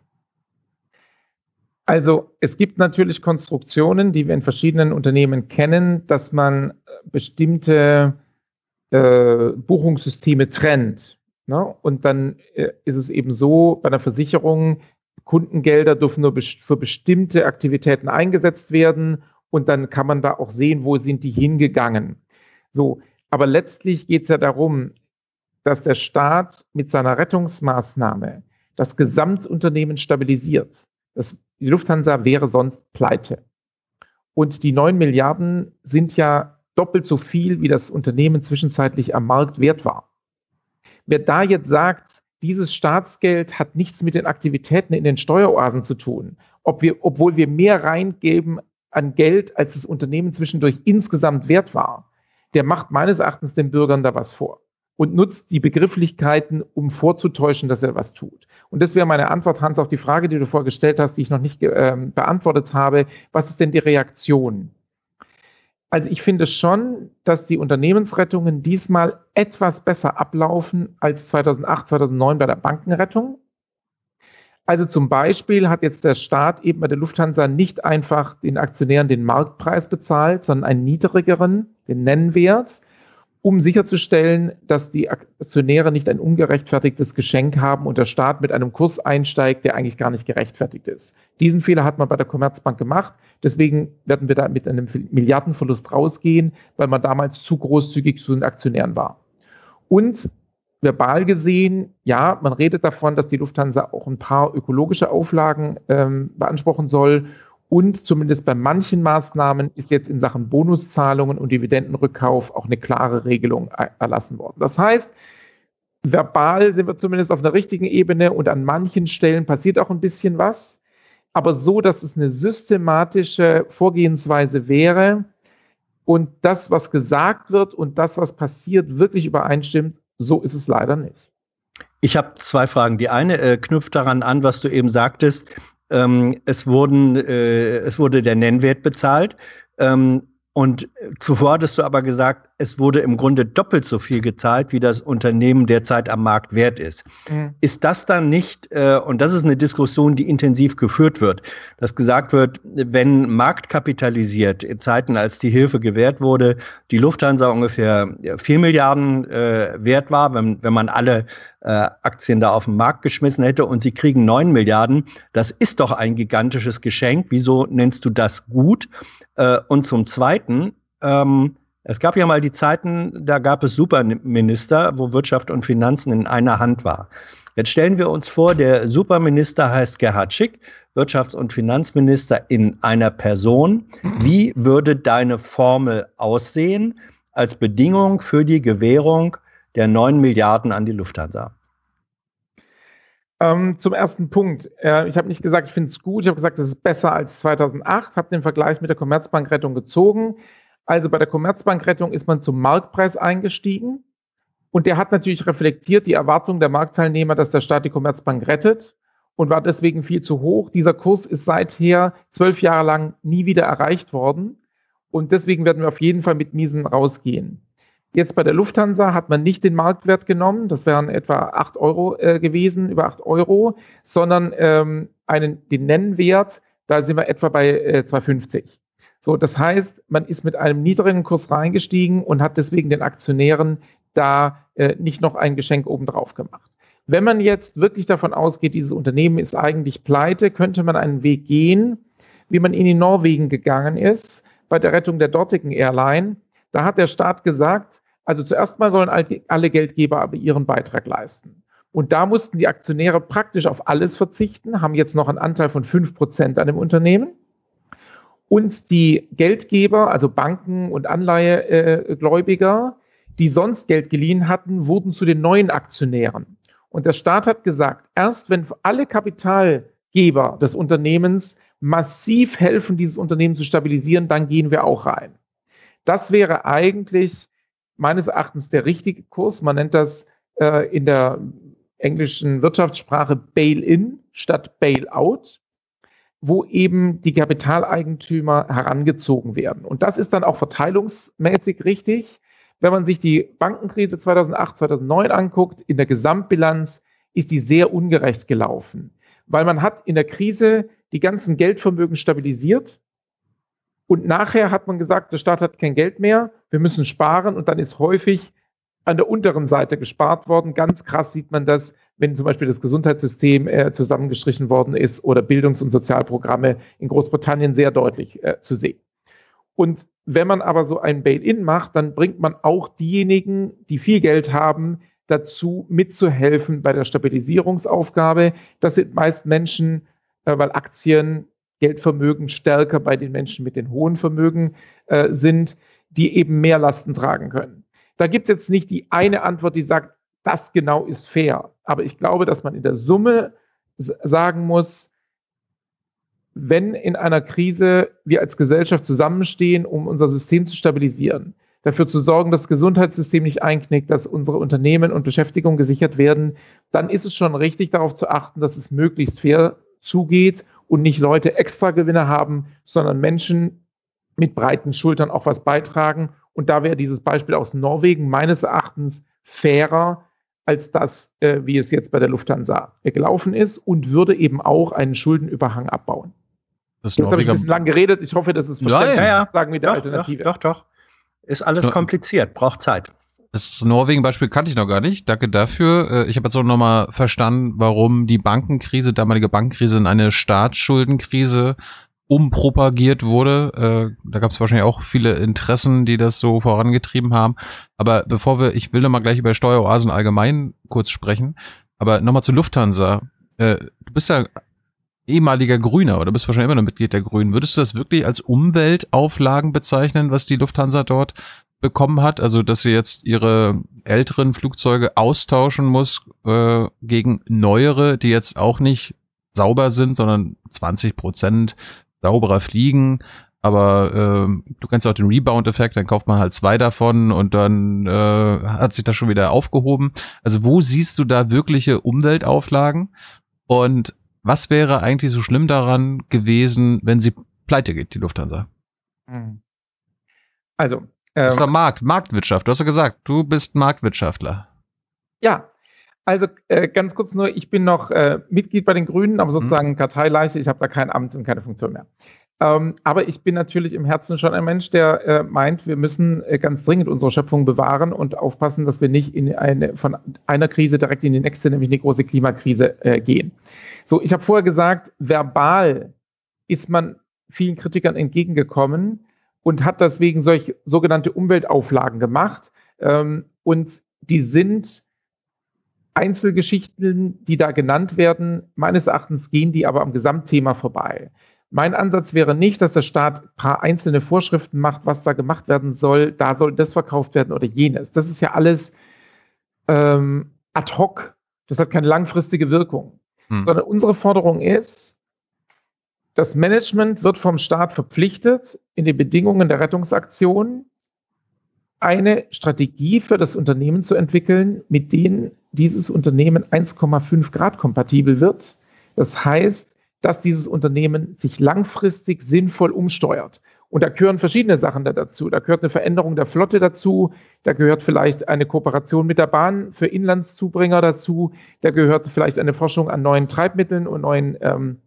Also es gibt natürlich Konstruktionen, die wir in verschiedenen Unternehmen kennen, dass man äh, bestimmte äh, Buchungssysteme trennt. Ne? Und dann äh, ist es eben so, bei einer Versicherung, Kundengelder dürfen nur für bestimmte Aktivitäten eingesetzt werden und dann kann man da auch sehen, wo sind die hingegangen. So, aber letztlich geht es ja darum, dass der Staat mit seiner Rettungsmaßnahme das Gesamtunternehmen stabilisiert. Das die Lufthansa wäre sonst pleite. Und die 9 Milliarden sind ja doppelt so viel, wie das Unternehmen zwischenzeitlich am Markt wert war. Wer da jetzt sagt, dieses Staatsgeld hat nichts mit den Aktivitäten in den Steueroasen zu tun, ob wir, obwohl wir mehr reingeben an Geld, als das Unternehmen zwischendurch insgesamt wert war, der macht meines Erachtens den Bürgern da was vor und nutzt die Begrifflichkeiten, um vorzutäuschen, dass er was tut. Und das wäre meine Antwort, Hans, auf die Frage, die du vorgestellt hast, die ich noch nicht äh, beantwortet habe. Was ist denn die Reaktion? Also ich finde schon, dass die Unternehmensrettungen diesmal etwas besser ablaufen als 2008, 2009 bei der Bankenrettung. Also zum Beispiel hat jetzt der Staat eben bei der Lufthansa nicht einfach den Aktionären den Marktpreis bezahlt, sondern einen niedrigeren, den Nennwert um sicherzustellen, dass die Aktionäre nicht ein ungerechtfertigtes Geschenk haben und der Staat mit einem Kurs einsteigt, der eigentlich gar nicht gerechtfertigt ist. Diesen Fehler hat man bei der Commerzbank gemacht. Deswegen werden wir da mit einem Milliardenverlust rausgehen, weil man damals zu großzügig zu den Aktionären war. Und verbal gesehen, ja, man redet davon, dass die Lufthansa auch ein paar ökologische Auflagen ähm, beanspruchen soll. Und zumindest bei manchen Maßnahmen ist jetzt in Sachen Bonuszahlungen und Dividendenrückkauf auch eine klare Regelung erlassen worden. Das heißt, verbal sind wir zumindest auf einer richtigen Ebene und an manchen Stellen passiert auch ein bisschen was. Aber so, dass es eine systematische Vorgehensweise wäre und das, was gesagt wird und das, was passiert, wirklich übereinstimmt, so ist es leider nicht. Ich habe zwei Fragen. Die eine äh, knüpft daran an, was du eben sagtest. Ähm, es, wurden, äh, es wurde der Nennwert bezahlt. Ähm, und zuvor hattest du aber gesagt, es wurde im Grunde doppelt so viel gezahlt, wie das Unternehmen derzeit am Markt wert ist. Mhm. Ist das dann nicht, äh, und das ist eine Diskussion, die intensiv geführt wird, dass gesagt wird, wenn marktkapitalisiert in Zeiten, als die Hilfe gewährt wurde, die Lufthansa ungefähr vier Milliarden äh, wert war, wenn, wenn man alle äh, Aktien da auf den Markt geschmissen hätte und sie kriegen neun Milliarden, das ist doch ein gigantisches Geschenk. Wieso nennst du das gut? Äh, und zum Zweiten, ähm, es gab ja mal die Zeiten, da gab es Superminister, wo Wirtschaft und Finanzen in einer Hand war. Jetzt stellen wir uns vor, der Superminister heißt Gerhard Schick, Wirtschafts- und Finanzminister in einer Person. Wie würde deine Formel aussehen als Bedingung für die Gewährung der 9 Milliarden an die Lufthansa? Ähm, zum ersten Punkt. Äh, ich habe nicht gesagt, ich finde es gut. Ich habe gesagt, es ist besser als 2008. Habe den Vergleich mit der Commerzbankrettung gezogen. Also bei der Commerzbankrettung ist man zum Marktpreis eingestiegen. Und der hat natürlich reflektiert die Erwartung der Marktteilnehmer, dass der Staat die Commerzbank rettet und war deswegen viel zu hoch. Dieser Kurs ist seither zwölf Jahre lang nie wieder erreicht worden. Und deswegen werden wir auf jeden Fall mit Miesen rausgehen. Jetzt bei der Lufthansa hat man nicht den Marktwert genommen, das wären etwa 8 Euro äh, gewesen, über 8 Euro, sondern ähm, einen, den Nennwert, da sind wir etwa bei äh, 2,50. So, das heißt, man ist mit einem niedrigen Kurs reingestiegen und hat deswegen den Aktionären da äh, nicht noch ein Geschenk obendrauf gemacht. Wenn man jetzt wirklich davon ausgeht, dieses Unternehmen ist eigentlich pleite, könnte man einen Weg gehen, wie man ihn in Norwegen gegangen ist, bei der Rettung der dortigen Airline da hat der Staat gesagt, also zuerst mal sollen alle Geldgeber aber ihren Beitrag leisten. Und da mussten die Aktionäre praktisch auf alles verzichten, haben jetzt noch einen Anteil von 5% an dem Unternehmen. Und die Geldgeber, also Banken und Anleihegläubiger, die sonst Geld geliehen hatten, wurden zu den neuen Aktionären. Und der Staat hat gesagt, erst wenn alle Kapitalgeber des Unternehmens massiv helfen, dieses Unternehmen zu stabilisieren, dann gehen wir auch rein. Das wäre eigentlich meines Erachtens der richtige Kurs. Man nennt das äh, in der englischen Wirtschaftssprache Bail-in statt Bail-out, wo eben die Kapitaleigentümer herangezogen werden. Und das ist dann auch verteilungsmäßig richtig. Wenn man sich die Bankenkrise 2008, 2009 anguckt, in der Gesamtbilanz ist die sehr ungerecht gelaufen, weil man hat in der Krise die ganzen Geldvermögen stabilisiert und nachher hat man gesagt, der Staat hat kein Geld mehr, wir müssen sparen und dann ist häufig an der unteren Seite gespart worden. Ganz krass sieht man das, wenn zum Beispiel das Gesundheitssystem äh, zusammengestrichen worden ist oder Bildungs- und Sozialprogramme in Großbritannien sehr deutlich äh, zu sehen. Und wenn man aber so ein Bail-in macht, dann bringt man auch diejenigen, die viel Geld haben, dazu mitzuhelfen bei der Stabilisierungsaufgabe. Das sind meist Menschen, äh, weil Aktien Geldvermögen stärker bei den Menschen mit den hohen Vermögen äh, sind, die eben mehr Lasten tragen können. Da gibt es jetzt nicht die eine Antwort, die sagt, das genau ist fair. Aber ich glaube, dass man in der Summe sagen muss, wenn in einer Krise wir als Gesellschaft zusammenstehen, um unser System zu stabilisieren, dafür zu sorgen, dass das Gesundheitssystem nicht einknickt, dass unsere Unternehmen und Beschäftigung gesichert werden, dann ist es schon richtig darauf zu achten, dass es möglichst fair zugeht und nicht Leute extra Gewinne haben, sondern Menschen mit breiten Schultern auch was beitragen. Und da wäre dieses Beispiel aus Norwegen meines Erachtens fairer als das, äh, wie es jetzt bei der Lufthansa gelaufen ist und würde eben auch einen Schuldenüberhang abbauen. Das jetzt habe ich ein bisschen lang geredet. Ich hoffe, das ist verständlich. Ja, ja, ja. Sagen wir der doch, Alternative. Doch, doch, doch. Ist alles kompliziert, braucht Zeit. Das Norwegen-Beispiel kannte ich noch gar nicht. Danke dafür. Äh, ich habe jetzt auch nochmal verstanden, warum die Bankenkrise, damalige Bankenkrise in eine Staatsschuldenkrise umpropagiert wurde. Äh, da gab es wahrscheinlich auch viele Interessen, die das so vorangetrieben haben. Aber bevor wir, ich will nochmal gleich über Steueroasen allgemein kurz sprechen. Aber nochmal zu Lufthansa. Äh, du bist ja ehemaliger Grüner oder bist wahrscheinlich immer noch Mitglied der Grünen. Würdest du das wirklich als Umweltauflagen bezeichnen, was die Lufthansa dort bekommen hat, also dass sie jetzt ihre älteren Flugzeuge austauschen muss äh, gegen neuere, die jetzt auch nicht sauber sind, sondern 20 Prozent sauberer fliegen. Aber äh, du kennst auch den Rebound-Effekt, dann kauft man halt zwei davon und dann äh, hat sich das schon wieder aufgehoben. Also wo siehst du da wirkliche Umweltauflagen? Und was wäre eigentlich so schlimm daran gewesen, wenn sie pleite geht, die Lufthansa? Hm. Also, das ist doch ähm, Markt, Marktwirtschaft. Du hast ja gesagt, du bist Marktwirtschaftler. Ja, also äh, ganz kurz nur, ich bin noch äh, Mitglied bei den Grünen, aber sozusagen mhm. Karteileiche. Ich habe da kein Amt und keine Funktion mehr. Ähm, aber ich bin natürlich im Herzen schon ein Mensch, der äh, meint, wir müssen äh, ganz dringend unsere Schöpfung bewahren und aufpassen, dass wir nicht in eine, von einer Krise direkt in die nächste, nämlich eine große Klimakrise äh, gehen. So, ich habe vorher gesagt, verbal ist man vielen Kritikern entgegengekommen und hat deswegen solche sogenannte Umweltauflagen gemacht. Ähm, und die sind Einzelgeschichten, die da genannt werden. Meines Erachtens gehen die aber am Gesamtthema vorbei. Mein Ansatz wäre nicht, dass der Staat ein paar einzelne Vorschriften macht, was da gemacht werden soll. Da soll das verkauft werden oder jenes. Das ist ja alles ähm, ad hoc. Das hat keine langfristige Wirkung. Hm. Sondern unsere Forderung ist, das Management wird vom Staat verpflichtet, in den Bedingungen der Rettungsaktion eine Strategie für das Unternehmen zu entwickeln, mit denen dieses Unternehmen 1,5 Grad kompatibel wird. Das heißt, dass dieses Unternehmen sich langfristig sinnvoll umsteuert. Und da gehören verschiedene Sachen dazu. Da gehört eine Veränderung der Flotte dazu. Da gehört vielleicht eine Kooperation mit der Bahn für Inlandszubringer dazu. Da gehört vielleicht eine Forschung an neuen Treibmitteln und neuen ähm,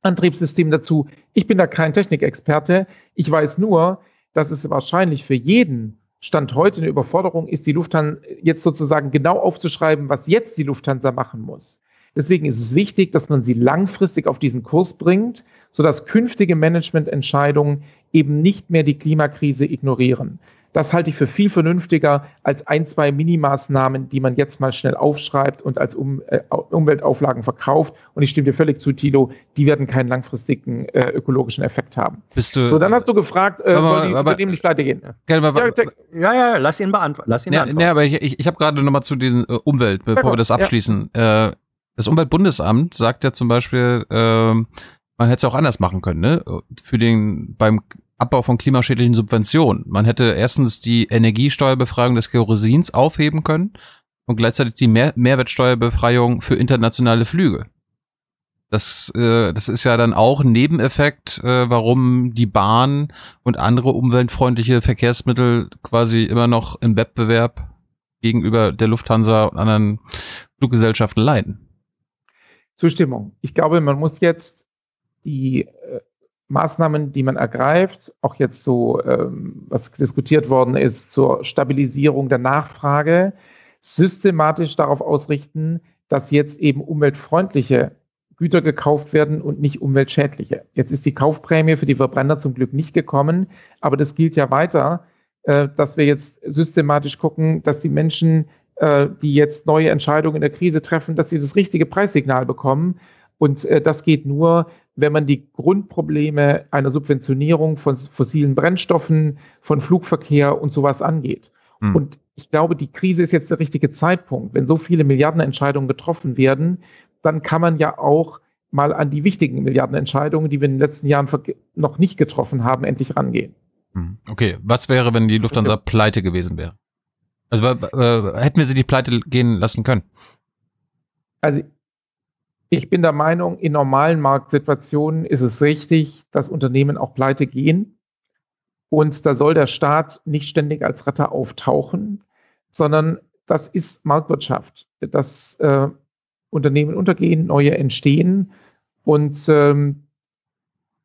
Antriebssystem dazu. Ich bin da kein Technikexperte. Ich weiß nur, dass es wahrscheinlich für jeden Stand heute eine Überforderung ist, die Lufthansa jetzt sozusagen genau aufzuschreiben, was jetzt die Lufthansa machen muss. Deswegen ist es wichtig, dass man sie langfristig auf diesen Kurs bringt, sodass künftige Managemententscheidungen eben nicht mehr die Klimakrise ignorieren. Das halte ich für viel vernünftiger als ein, zwei Minimaßnahmen, die man jetzt mal schnell aufschreibt und als um, äh, Umweltauflagen verkauft. Und ich stimme dir völlig zu, Tilo, die werden keinen langfristigen äh, ökologischen Effekt haben. Bist du, so, dann hast du gefragt, äh, aber, soll die aber, Unternehmen nicht pleite gehen? Ja, ja, ja, lass ihn beantworten. Lass ihn ja, beantworten. Ja, aber ich, ich, ich habe gerade nochmal zu den äh, Umwelt, bevor ja, wir das abschließen. Ja. Äh, das Umweltbundesamt sagt ja zum Beispiel, äh, man hätte es auch anders machen können, ne? Für den beim Abbau von klimaschädlichen Subventionen. Man hätte erstens die Energiesteuerbefreiung des Kerosins aufheben können und gleichzeitig die Mehr Mehrwertsteuerbefreiung für internationale Flüge. Das, äh, das ist ja dann auch ein Nebeneffekt, äh, warum die Bahn und andere umweltfreundliche Verkehrsmittel quasi immer noch im Wettbewerb gegenüber der Lufthansa und anderen Fluggesellschaften leiden. Zustimmung. Ich glaube, man muss jetzt die äh, Maßnahmen, die man ergreift, auch jetzt so, ähm, was diskutiert worden ist, zur Stabilisierung der Nachfrage, systematisch darauf ausrichten, dass jetzt eben umweltfreundliche Güter gekauft werden und nicht umweltschädliche. Jetzt ist die Kaufprämie für die Verbrenner zum Glück nicht gekommen, aber das gilt ja weiter, äh, dass wir jetzt systematisch gucken, dass die Menschen, äh, die jetzt neue Entscheidungen in der Krise treffen, dass sie das richtige Preissignal bekommen. Und äh, das geht nur, wenn man die Grundprobleme einer Subventionierung von fossilen Brennstoffen, von Flugverkehr und sowas angeht. Mhm. Und ich glaube, die Krise ist jetzt der richtige Zeitpunkt. Wenn so viele Milliardenentscheidungen getroffen werden, dann kann man ja auch mal an die wichtigen Milliardenentscheidungen, die wir in den letzten Jahren noch nicht getroffen haben, endlich rangehen. Hm. Okay, was wäre, wenn die Lufthansa pleite gewesen wäre? Also äh, hätten wir sie die pleite gehen lassen können? Also ich bin der Meinung, in normalen Marktsituationen ist es richtig, dass Unternehmen auch pleite gehen. Und da soll der Staat nicht ständig als Retter auftauchen, sondern das ist Marktwirtschaft. Dass äh, Unternehmen untergehen, neue entstehen. Und ähm,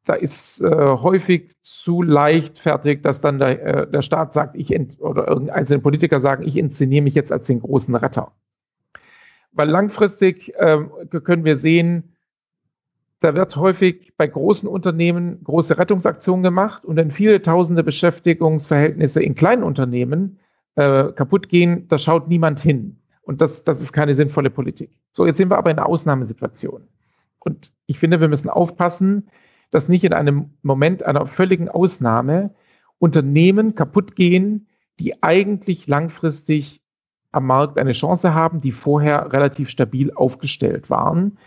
da ist äh, häufig zu leichtfertig, dass dann der, äh, der Staat sagt, ich oder einzelne Politiker sagen, ich inszeniere mich jetzt als den großen Retter. Weil langfristig äh, können wir sehen, da wird häufig bei großen Unternehmen große Rettungsaktionen gemacht und dann viele tausende Beschäftigungsverhältnisse in kleinen Unternehmen äh, kaputt gehen, da schaut niemand hin. Und das, das ist keine sinnvolle Politik. So, jetzt sind wir aber in einer Ausnahmesituation. Und ich finde, wir müssen aufpassen, dass nicht in einem Moment einer völligen Ausnahme Unternehmen kaputt gehen, die eigentlich langfristig am Markt eine Chance haben, die vorher relativ stabil aufgestellt waren.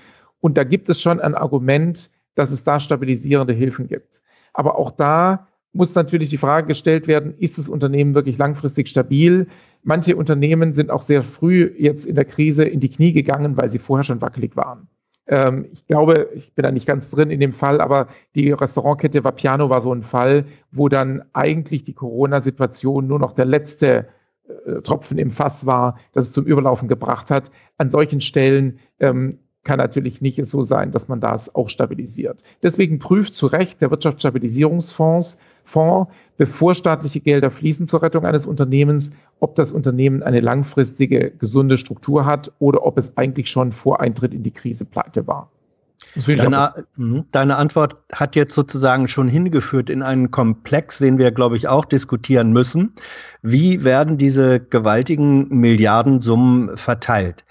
Und da gibt es schon ein Argument, dass es da stabilisierende Hilfen gibt. Aber auch da muss natürlich die Frage gestellt werden, ist das Unternehmen wirklich langfristig stabil? Manche Unternehmen sind auch sehr früh jetzt in der Krise in die Knie gegangen, weil sie vorher schon wackelig waren. Ähm, ich glaube, ich bin da nicht ganz drin in dem Fall, aber die Restaurantkette Vapiano war so ein Fall, wo dann eigentlich die Corona-Situation nur noch der letzte Tropfen im Fass war, das es zum Überlaufen gebracht hat. An solchen Stellen ähm, kann natürlich nicht so sein, dass man das auch stabilisiert. Deswegen prüft zu Recht der Wirtschaftsstabilisierungsfonds Fonds, bevor staatliche Gelder fließen zur Rettung eines Unternehmens, ob das Unternehmen eine langfristige, gesunde Struktur hat oder ob es eigentlich schon vor Eintritt in die Krise pleite war. Deine, mhm. deine, Antwort hat jetzt sozusagen schon hingeführt in einen Komplex, den wir, glaube ich, auch diskutieren müssen. Wie werden diese gewaltigen Milliardensummen verteilt?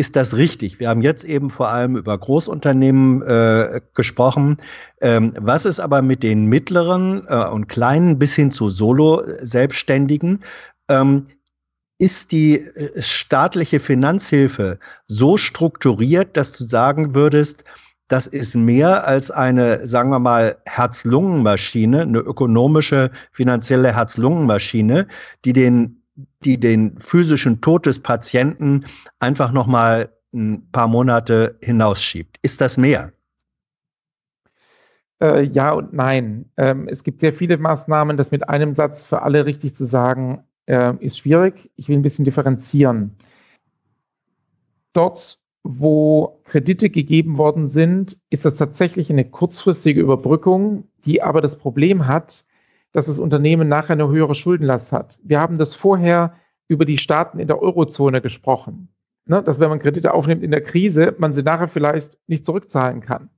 ist das richtig? Wir haben jetzt eben vor allem über Großunternehmen äh, gesprochen. Ähm, was ist aber mit den mittleren äh, und kleinen bis hin zu Solo-Selbstständigen? Ähm, ist die äh, staatliche Finanzhilfe so strukturiert, dass du sagen würdest, das ist mehr als eine, sagen wir mal, Herz-Lungen-Maschine, eine ökonomische, finanzielle Herz-Lungen-Maschine, die den die den physischen Tod des Patienten einfach noch mal ein paar Monate hinausschiebt. Ist das mehr? Äh, ja und nein. Ähm, es gibt sehr viele Maßnahmen, das mit einem Satz für alle richtig zu sagen, äh, ist schwierig. Ich will ein bisschen differenzieren. Dort, wo Kredite gegeben worden sind, ist das tatsächlich eine kurzfristige Überbrückung, die aber das Problem hat, dass das Unternehmen nachher eine höhere Schuldenlast hat. Wir haben das vorher über die Staaten in der Eurozone gesprochen. Ne, dass wenn man Kredite aufnimmt in der Krise, man sie nachher vielleicht nicht zurückzahlen kann.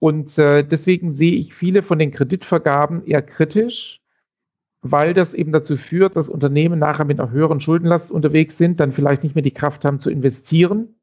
Und äh, deswegen sehe ich viele von den Kreditvergaben eher kritisch, weil das eben dazu führt, dass Unternehmen nachher mit einer höheren Schuldenlast unterwegs sind, dann vielleicht nicht mehr die Kraft haben zu investieren.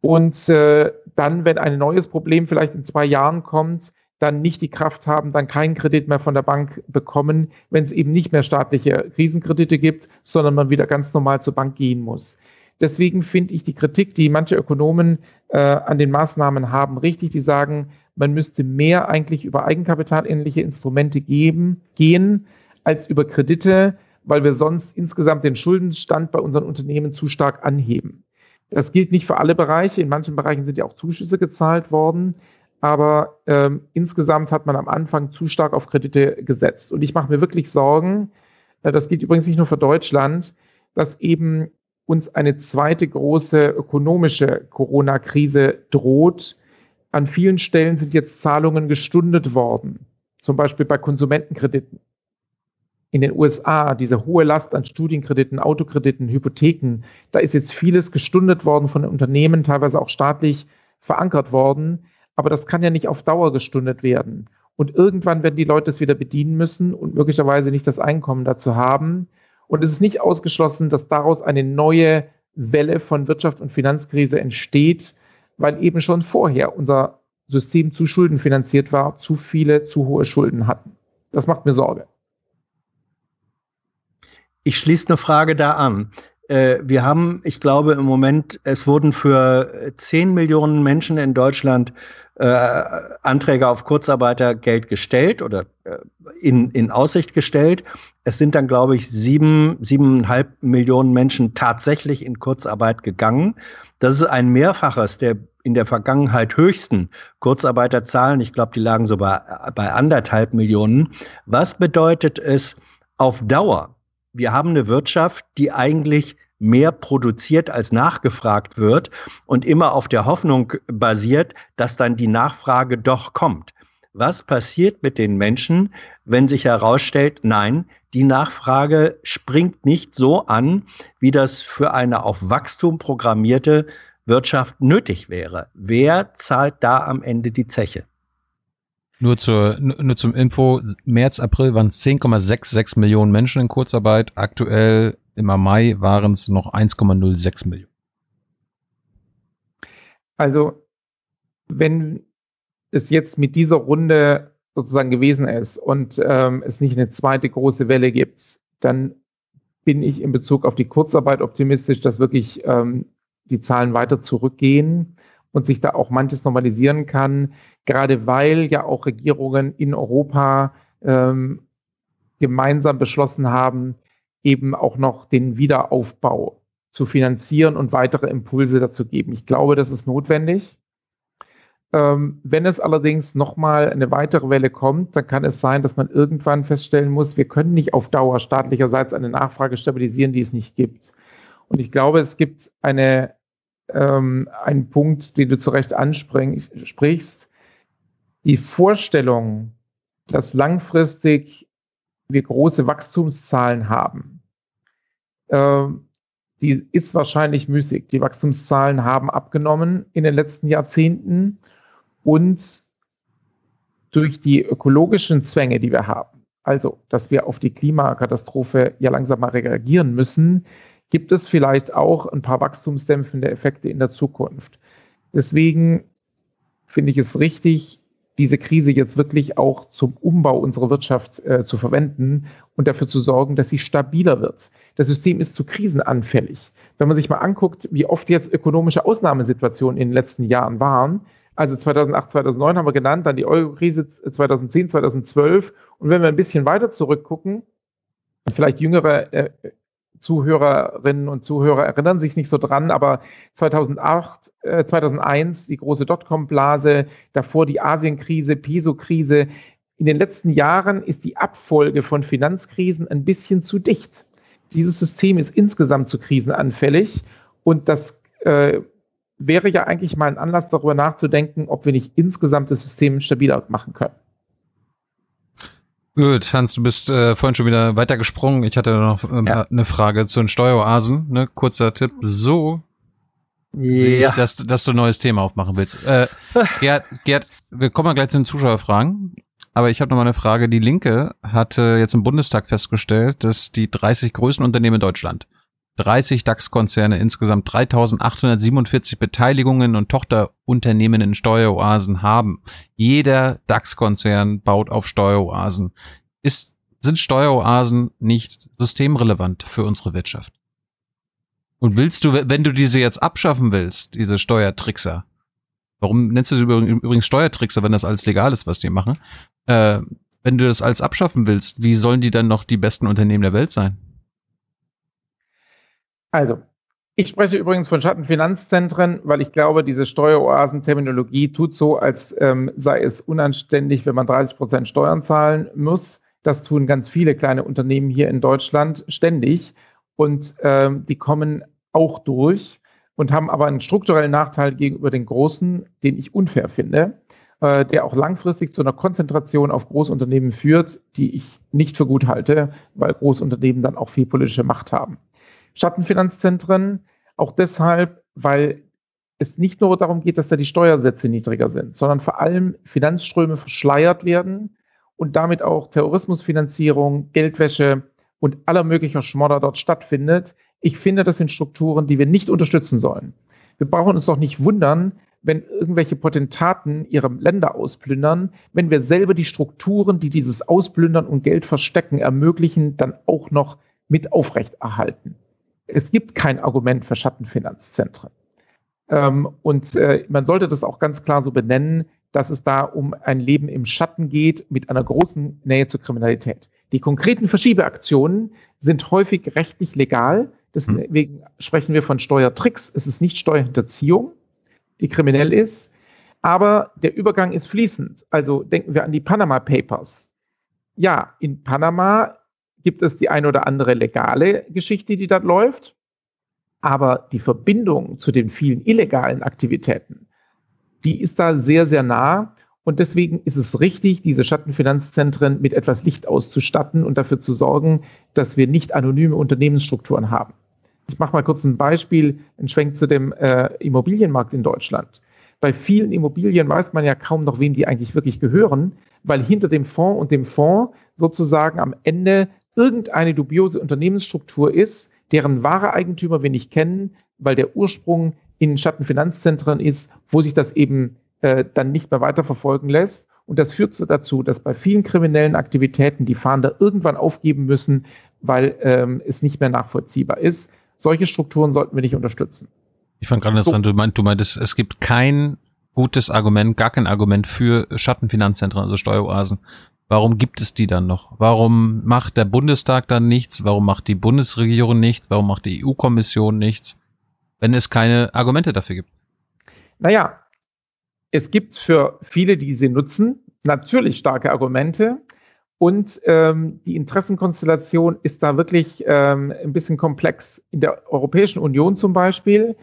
Und äh, dann, wenn ein neues Problem vielleicht in zwei Jahren kommt, dann nicht die Kraft haben, dann keinen Kredit mehr von der Bank bekommen, wenn es eben nicht mehr staatliche Krisenkredite gibt, sondern man wieder ganz normal zur Bank gehen muss. Deswegen finde ich die Kritik, die manche Ökonomen äh, an den Maßnahmen haben, richtig, die sagen, man müsste mehr eigentlich über eigenkapitalähnliche Instrumente geben, gehen als über Kredite, weil wir sonst insgesamt den Schuldenstand bei unseren Unternehmen zu stark anheben. Das gilt nicht für alle Bereiche. In manchen Bereichen sind ja auch Zuschüsse gezahlt worden aber ähm, insgesamt hat man am Anfang zu stark auf Kredite gesetzt. Und ich mache mir wirklich Sorgen, äh, das gilt übrigens nicht nur für Deutschland, dass eben uns eine zweite große ökonomische Corona-Krise droht. An vielen Stellen sind jetzt Zahlungen gestundet worden, zum Beispiel bei Konsumentenkrediten. In den USA, diese hohe Last an Studienkrediten, Autokrediten, Hypotheken, da ist jetzt vieles gestundet worden von den Unternehmen, teilweise auch staatlich verankert worden aber das kann ja nicht auf Dauer gestundet werden. Und irgendwann werden die Leute es wieder bedienen müssen und möglicherweise nicht das Einkommen dazu haben. Und es ist nicht ausgeschlossen, dass daraus eine neue Welle von Wirtschaft und Finanzkrise entsteht, weil eben schon vorher unser System zu Schulden finanziert war, zu viele, zu hohe Schulden hatten. Das macht mir Sorge. Ich schließe eine Frage da an. Äh, wir haben, ich glaube, im Moment, es wurden für 10 Millionen Menschen in Deutschland äh, Anträge auf Kurzarbeitergeld gestellt oder äh, in, in Aussicht gestellt. Es sind dann, glaube ich, sieben, siebeneinhalb Millionen Menschen tatsächlich in Kurzarbeit gegangen. Das ist ein Mehrfaches der in der Vergangenheit höchsten Kurzarbeiterzahlen. Ich glaube, die lagen so bei, bei anderthalb Millionen. Was bedeutet es auf Dauer? Wir haben eine Wirtschaft, die eigentlich mehr produziert als nachgefragt wird und immer auf der Hoffnung basiert, dass dann die Nachfrage doch kommt. Was passiert mit den Menschen, wenn sich herausstellt, nein, die Nachfrage springt nicht so an, wie das für eine auf Wachstum programmierte Wirtschaft nötig wäre? Wer zahlt da am Ende die Zeche? Nur, zur, nur zum Info, März, April waren es 10,66 Millionen Menschen in Kurzarbeit. Aktuell im Mai waren es noch 1,06 Millionen. Also, wenn es jetzt mit dieser Runde sozusagen gewesen ist und ähm, es nicht eine zweite große Welle gibt, dann bin ich in Bezug auf die Kurzarbeit optimistisch, dass wirklich ähm, die Zahlen weiter zurückgehen und sich da auch manches normalisieren kann, gerade weil ja auch Regierungen in Europa ähm, gemeinsam beschlossen haben, eben auch noch den Wiederaufbau zu finanzieren und weitere Impulse dazu geben. Ich glaube, das ist notwendig. Ähm, wenn es allerdings nochmal eine weitere Welle kommt, dann kann es sein, dass man irgendwann feststellen muss, wir können nicht auf Dauer staatlicherseits eine Nachfrage stabilisieren, die es nicht gibt. Und ich glaube, es gibt eine, ähm, einen Punkt, den du zu Recht ansprichst. Die Vorstellung, dass langfristig wir große Wachstumszahlen haben, äh, die ist wahrscheinlich müßig. Die Wachstumszahlen haben abgenommen in den letzten Jahrzehnten und durch die ökologischen Zwänge, die wir haben, also dass wir auf die Klimakatastrophe ja langsam mal reagieren müssen, gibt es vielleicht auch ein paar wachstumsdämpfende Effekte in der Zukunft. Deswegen finde ich es richtig, diese Krise jetzt wirklich auch zum Umbau unserer Wirtschaft äh, zu verwenden und dafür zu sorgen, dass sie stabiler wird. Das System ist zu krisenanfällig. Wenn man sich mal anguckt, wie oft jetzt ökonomische Ausnahmesituationen in den letzten Jahren waren, also 2008, 2009 haben wir genannt, dann die Euro-Krise 2010, 2012. Und wenn wir ein bisschen weiter zurückgucken, vielleicht jüngere äh, Zuhörerinnen und Zuhörer erinnern sich nicht so dran, aber 2008, äh, 2001 die große Dotcom-Blase, davor die Asienkrise, Peso-Krise. In den letzten Jahren ist die Abfolge von Finanzkrisen ein bisschen zu dicht. Dieses System ist insgesamt zu krisenanfällig und das äh, wäre ja eigentlich mal ein Anlass darüber nachzudenken, ob wir nicht insgesamt das System stabiler machen können. Gut, Hans, du bist äh, vorhin schon wieder weitergesprungen. Ich hatte noch äh, ja. eine Frage zu den Steueroasen. Ne? Kurzer Tipp. So ja. ich, dass, dass du ein neues Thema aufmachen willst. Äh, Gerd, Gerd, wir kommen mal gleich zu den Zuschauerfragen. Aber ich habe noch mal eine Frage. Die Linke hatte jetzt im Bundestag festgestellt, dass die 30 größten Unternehmen in Deutschland 30 DAX-Konzerne, insgesamt 3847 Beteiligungen und Tochterunternehmen in Steueroasen haben. Jeder DAX-Konzern baut auf Steueroasen. Ist, sind Steueroasen nicht systemrelevant für unsere Wirtschaft? Und willst du, wenn du diese jetzt abschaffen willst, diese Steuertrickser, warum nennst du sie übrigens Steuertrickser, wenn das alles legal ist, was die machen? Äh, wenn du das alles abschaffen willst, wie sollen die dann noch die besten Unternehmen der Welt sein? Also, ich spreche übrigens von Schattenfinanzzentren, weil ich glaube, diese Steueroasen-Terminologie tut so, als ähm, sei es unanständig, wenn man 30 Prozent Steuern zahlen muss. Das tun ganz viele kleine Unternehmen hier in Deutschland ständig und ähm, die kommen auch durch und haben aber einen strukturellen Nachteil gegenüber den großen, den ich unfair finde, äh, der auch langfristig zu einer Konzentration auf Großunternehmen führt, die ich nicht für gut halte, weil Großunternehmen dann auch viel politische Macht haben. Schattenfinanzzentren, auch deshalb, weil es nicht nur darum geht, dass da die Steuersätze niedriger sind, sondern vor allem Finanzströme verschleiert werden und damit auch Terrorismusfinanzierung, Geldwäsche und aller möglicher Schmodder dort stattfindet. Ich finde, das sind Strukturen, die wir nicht unterstützen sollen. Wir brauchen uns doch nicht wundern, wenn irgendwelche Potentaten ihre Länder ausplündern, wenn wir selber die Strukturen, die dieses Ausplündern und Geld verstecken, ermöglichen, dann auch noch mit aufrechterhalten es gibt kein Argument für Schattenfinanzzentren. Ähm, und äh, man sollte das auch ganz klar so benennen, dass es da um ein Leben im Schatten geht mit einer großen Nähe zur Kriminalität. Die konkreten Verschiebeaktionen sind häufig rechtlich legal. Deswegen sprechen wir von Steuertricks. Es ist nicht Steuerhinterziehung, die kriminell ist. Aber der Übergang ist fließend. Also denken wir an die Panama Papers. Ja, in Panama gibt es die ein oder andere legale Geschichte, die dort läuft. Aber die Verbindung zu den vielen illegalen Aktivitäten, die ist da sehr, sehr nah. Und deswegen ist es richtig, diese Schattenfinanzzentren mit etwas Licht auszustatten und dafür zu sorgen, dass wir nicht anonyme Unternehmensstrukturen haben. Ich mache mal kurz ein Beispiel, ein Schwenk zu dem äh, Immobilienmarkt in Deutschland. Bei vielen Immobilien weiß man ja kaum noch, wem die eigentlich wirklich gehören, weil hinter dem Fonds und dem Fonds sozusagen am Ende irgendeine dubiose Unternehmensstruktur ist, deren wahre Eigentümer wir nicht kennen, weil der Ursprung in Schattenfinanzzentren ist, wo sich das eben äh, dann nicht mehr weiterverfolgen lässt. Und das führt dazu, dass bei vielen kriminellen Aktivitäten die Fahnder irgendwann aufgeben müssen, weil ähm, es nicht mehr nachvollziehbar ist. Solche Strukturen sollten wir nicht unterstützen. Ich fand gerade interessant, so. du, meint, du meintest, es gibt kein gutes Argument, gar kein Argument für Schattenfinanzzentren, also Steueroasen. Warum gibt es die dann noch? Warum macht der Bundestag dann nichts? Warum macht die Bundesregierung nichts? Warum macht die EU-Kommission nichts? Wenn es keine Argumente dafür gibt. Naja, es gibt für viele, die sie nutzen, natürlich starke Argumente. Und ähm, die Interessenkonstellation ist da wirklich ähm, ein bisschen komplex. In der Europäischen Union zum Beispiel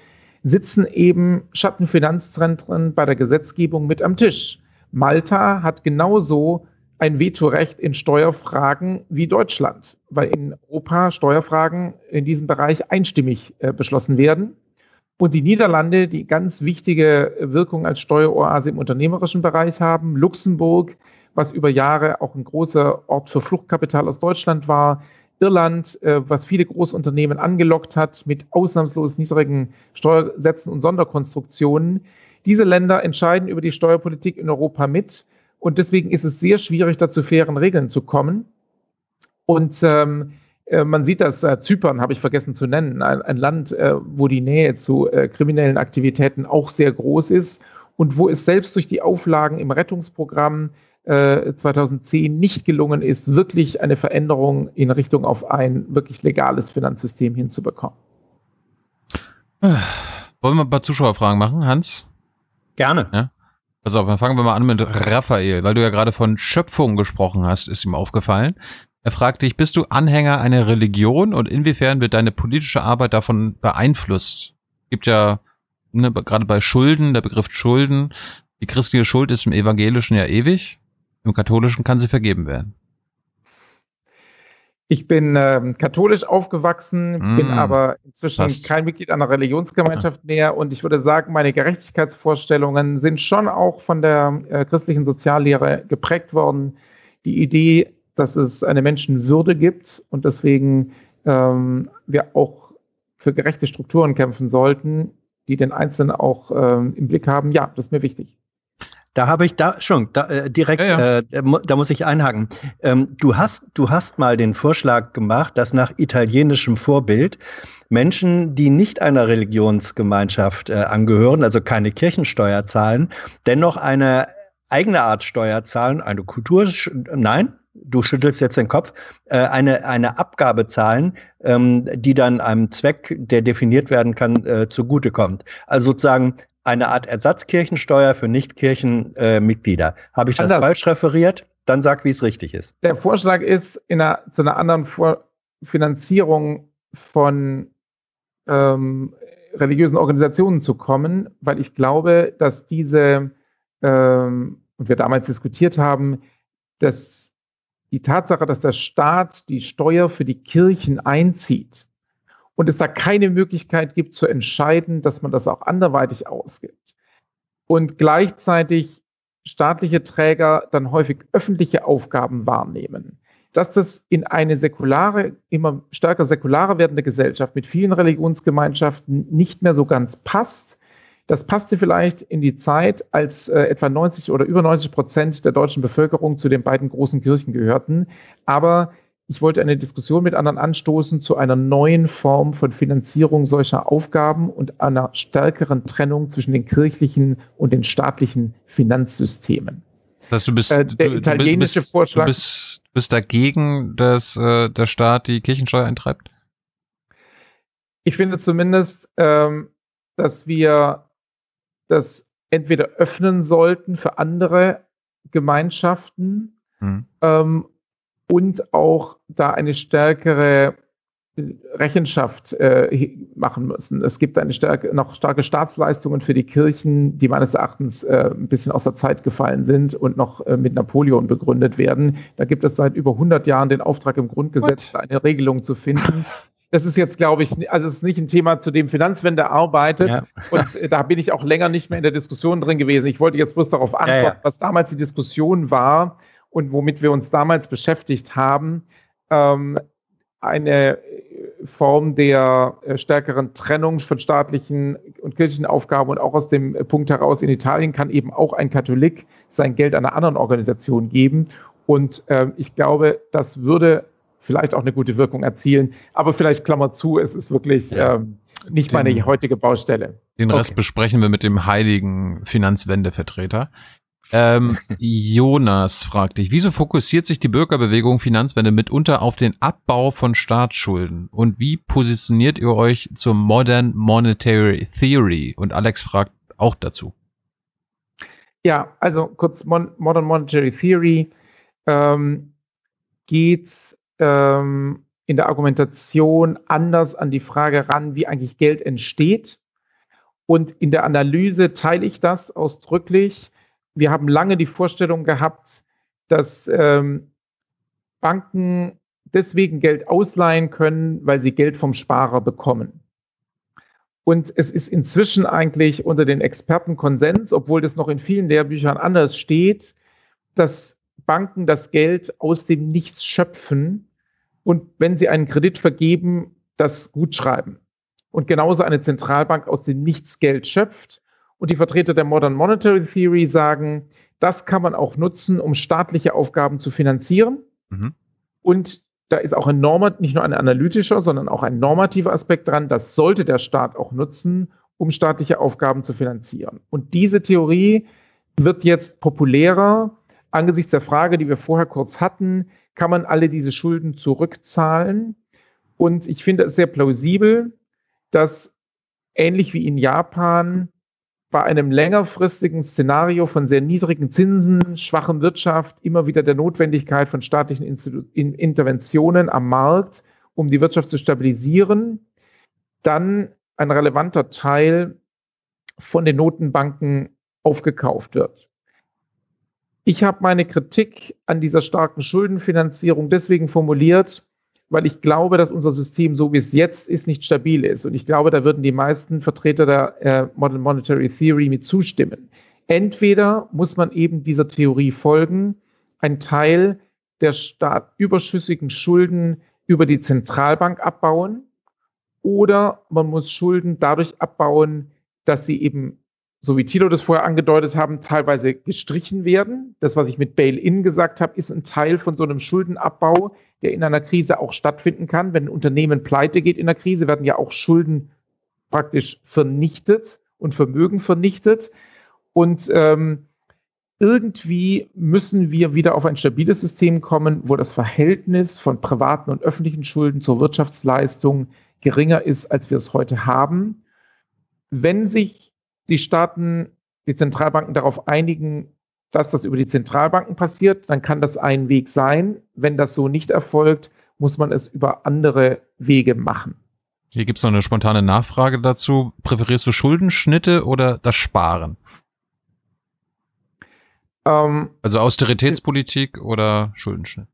sitzen eben Schattenfinanzzentren bei der Gesetzgebung mit am Tisch. Malta hat genauso ein Vetorecht in Steuerfragen wie Deutschland, weil in Europa Steuerfragen in diesem Bereich einstimmig äh, beschlossen werden. Und die Niederlande, die ganz wichtige Wirkung als Steueroase im unternehmerischen Bereich haben, Luxemburg, was über Jahre auch ein großer Ort für Fluchtkapital aus Deutschland war, Irland, äh, was viele Großunternehmen angelockt hat mit ausnahmslos niedrigen Steuersätzen und Sonderkonstruktionen. Diese Länder entscheiden über die Steuerpolitik in Europa mit. Und deswegen ist es sehr schwierig, da zu fairen Regeln zu kommen. Und ähm, äh, man sieht das, äh, Zypern habe ich vergessen zu nennen, ein, ein Land, äh, wo die Nähe zu äh, kriminellen Aktivitäten auch sehr groß ist und wo es selbst durch die Auflagen im Rettungsprogramm 2010 äh, nicht gelungen ist, wirklich eine Veränderung in Richtung auf ein wirklich legales Finanzsystem hinzubekommen. Wollen wir ein paar Zuschauerfragen machen, Hans? Gerne. Ja? Pass auf, dann fangen wir mal an mit Raphael, weil du ja gerade von Schöpfung gesprochen hast, ist ihm aufgefallen. Er fragt dich, bist du Anhänger einer Religion und inwiefern wird deine politische Arbeit davon beeinflusst? Gibt ja ne, gerade bei Schulden, der Begriff Schulden, die christliche Schuld ist im Evangelischen ja ewig, im Katholischen kann sie vergeben werden. Ich bin äh, katholisch aufgewachsen, mm, bin aber inzwischen passt. kein Mitglied einer Religionsgemeinschaft mehr und ich würde sagen, meine Gerechtigkeitsvorstellungen sind schon auch von der äh, christlichen Soziallehre geprägt worden. Die Idee, dass es eine Menschenwürde gibt und deswegen ähm, wir auch für gerechte Strukturen kämpfen sollten, die den Einzelnen auch ähm, im Blick haben. Ja, das ist mir wichtig. Da habe ich da schon da, äh, direkt, ja, ja. Äh, da muss ich einhaken. Ähm, du hast, du hast mal den Vorschlag gemacht, dass nach italienischem Vorbild Menschen, die nicht einer Religionsgemeinschaft äh, angehören, also keine Kirchensteuer zahlen, dennoch eine eigene Art Steuer zahlen, eine Kultur, nein, du schüttelst jetzt den Kopf, äh, eine, eine Abgabe zahlen, ähm, die dann einem Zweck, der definiert werden kann, äh, zugutekommt. Also sozusagen eine Art Ersatzkirchensteuer für Nichtkirchenmitglieder. Äh, Habe ich das Anders. falsch referiert? Dann sag, wie es richtig ist. Der Vorschlag ist, in einer, zu einer anderen Vor Finanzierung von ähm, religiösen Organisationen zu kommen, weil ich glaube, dass diese, ähm, und wir damals diskutiert haben, dass die Tatsache, dass der Staat die Steuer für die Kirchen einzieht und es da keine Möglichkeit gibt zu entscheiden, dass man das auch anderweitig ausgibt und gleichzeitig staatliche Träger dann häufig öffentliche Aufgaben wahrnehmen, dass das in eine säkulare, immer stärker säkulare werdende Gesellschaft mit vielen Religionsgemeinschaften nicht mehr so ganz passt, das passte vielleicht in die Zeit, als äh, etwa 90 oder über 90 Prozent der deutschen Bevölkerung zu den beiden großen Kirchen gehörten. Aber ich wollte eine Diskussion mit anderen anstoßen zu einer neuen Form von Finanzierung solcher Aufgaben und einer stärkeren Trennung zwischen den kirchlichen und den staatlichen Finanzsystemen. Das du bist, äh, der du, italienische du bist, Vorschlag. Du bist, bist dagegen, dass äh, der Staat die Kirchensteuer eintreibt? Ich finde zumindest, ähm, dass wir das entweder öffnen sollten für andere Gemeinschaften mhm. ähm, und auch da eine stärkere Rechenschaft äh, machen müssen. Es gibt eine starke, noch starke Staatsleistungen für die Kirchen, die meines Erachtens äh, ein bisschen aus der Zeit gefallen sind und noch äh, mit Napoleon begründet werden. Da gibt es seit über 100 Jahren den Auftrag im Grundgesetz, What? eine Regelung zu finden. Das ist jetzt, glaube ich, also es ist nicht ein Thema, zu dem Finanzwende arbeitet. Ja. Und äh, da bin ich auch länger nicht mehr in der Diskussion drin gewesen. Ich wollte jetzt bloß darauf antworten, ja, ja. was damals die Diskussion war und womit wir uns damals beschäftigt haben. Ähm, eine Form der äh, stärkeren Trennung von staatlichen und kirchlichen Aufgaben und auch aus dem Punkt heraus, in Italien kann eben auch ein Katholik sein Geld einer anderen Organisation geben. Und äh, ich glaube, das würde vielleicht auch eine gute Wirkung erzielen. Aber vielleicht Klammer zu, es ist wirklich ja. ähm, nicht den, meine heutige Baustelle. Den Rest okay. besprechen wir mit dem heiligen Finanzwendevertreter. Ähm, Jonas fragt dich, wieso fokussiert sich die Bürgerbewegung Finanzwende mitunter auf den Abbau von Staatsschulden? Und wie positioniert ihr euch zur Modern Monetary Theory? Und Alex fragt auch dazu. Ja, also kurz Mon Modern Monetary Theory ähm, geht ähm, in der Argumentation anders an die Frage ran, wie eigentlich Geld entsteht. Und in der Analyse teile ich das ausdrücklich wir haben lange die Vorstellung gehabt, dass ähm, Banken deswegen Geld ausleihen können, weil sie Geld vom Sparer bekommen. Und es ist inzwischen eigentlich unter den Experten Konsens, obwohl das noch in vielen Lehrbüchern anders steht, dass Banken das Geld aus dem Nichts schöpfen und wenn sie einen Kredit vergeben, das gut schreiben. Und genauso eine Zentralbank aus dem Nichts Geld schöpft und die Vertreter der Modern Monetary Theory sagen, das kann man auch nutzen, um staatliche Aufgaben zu finanzieren. Mhm. Und da ist auch ein Normat, nicht nur ein analytischer, sondern auch ein normativer Aspekt dran. Das sollte der Staat auch nutzen, um staatliche Aufgaben zu finanzieren. Und diese Theorie wird jetzt populärer angesichts der Frage, die wir vorher kurz hatten, kann man alle diese Schulden zurückzahlen? Und ich finde es sehr plausibel, dass ähnlich wie in Japan bei einem längerfristigen Szenario von sehr niedrigen Zinsen, schwachem Wirtschaft, immer wieder der Notwendigkeit von staatlichen Institu Interventionen am Markt, um die Wirtschaft zu stabilisieren, dann ein relevanter Teil von den Notenbanken aufgekauft wird. Ich habe meine Kritik an dieser starken Schuldenfinanzierung deswegen formuliert, weil ich glaube, dass unser System, so wie es jetzt ist, nicht stabil ist. Und ich glaube, da würden die meisten Vertreter der äh, Modern Monetary Theory mit zustimmen. Entweder muss man eben dieser Theorie folgen, ein Teil der Staat überschüssigen Schulden über die Zentralbank abbauen, oder man muss Schulden dadurch abbauen, dass sie eben, so wie Thilo das vorher angedeutet haben, teilweise gestrichen werden. Das, was ich mit Bail-in gesagt habe, ist ein Teil von so einem Schuldenabbau, der in einer Krise auch stattfinden kann. Wenn ein Unternehmen pleite geht in der Krise, werden ja auch Schulden praktisch vernichtet und Vermögen vernichtet. Und ähm, irgendwie müssen wir wieder auf ein stabiles System kommen, wo das Verhältnis von privaten und öffentlichen Schulden zur Wirtschaftsleistung geringer ist, als wir es heute haben. Wenn sich die Staaten, die Zentralbanken darauf einigen, dass das über die Zentralbanken passiert, dann kann das ein Weg sein. Wenn das so nicht erfolgt, muss man es über andere Wege machen. Hier gibt es noch eine spontane Nachfrage dazu. Präferierst du Schuldenschnitte oder das Sparen? Ähm, also Austeritätspolitik oder Schuldenschnitt?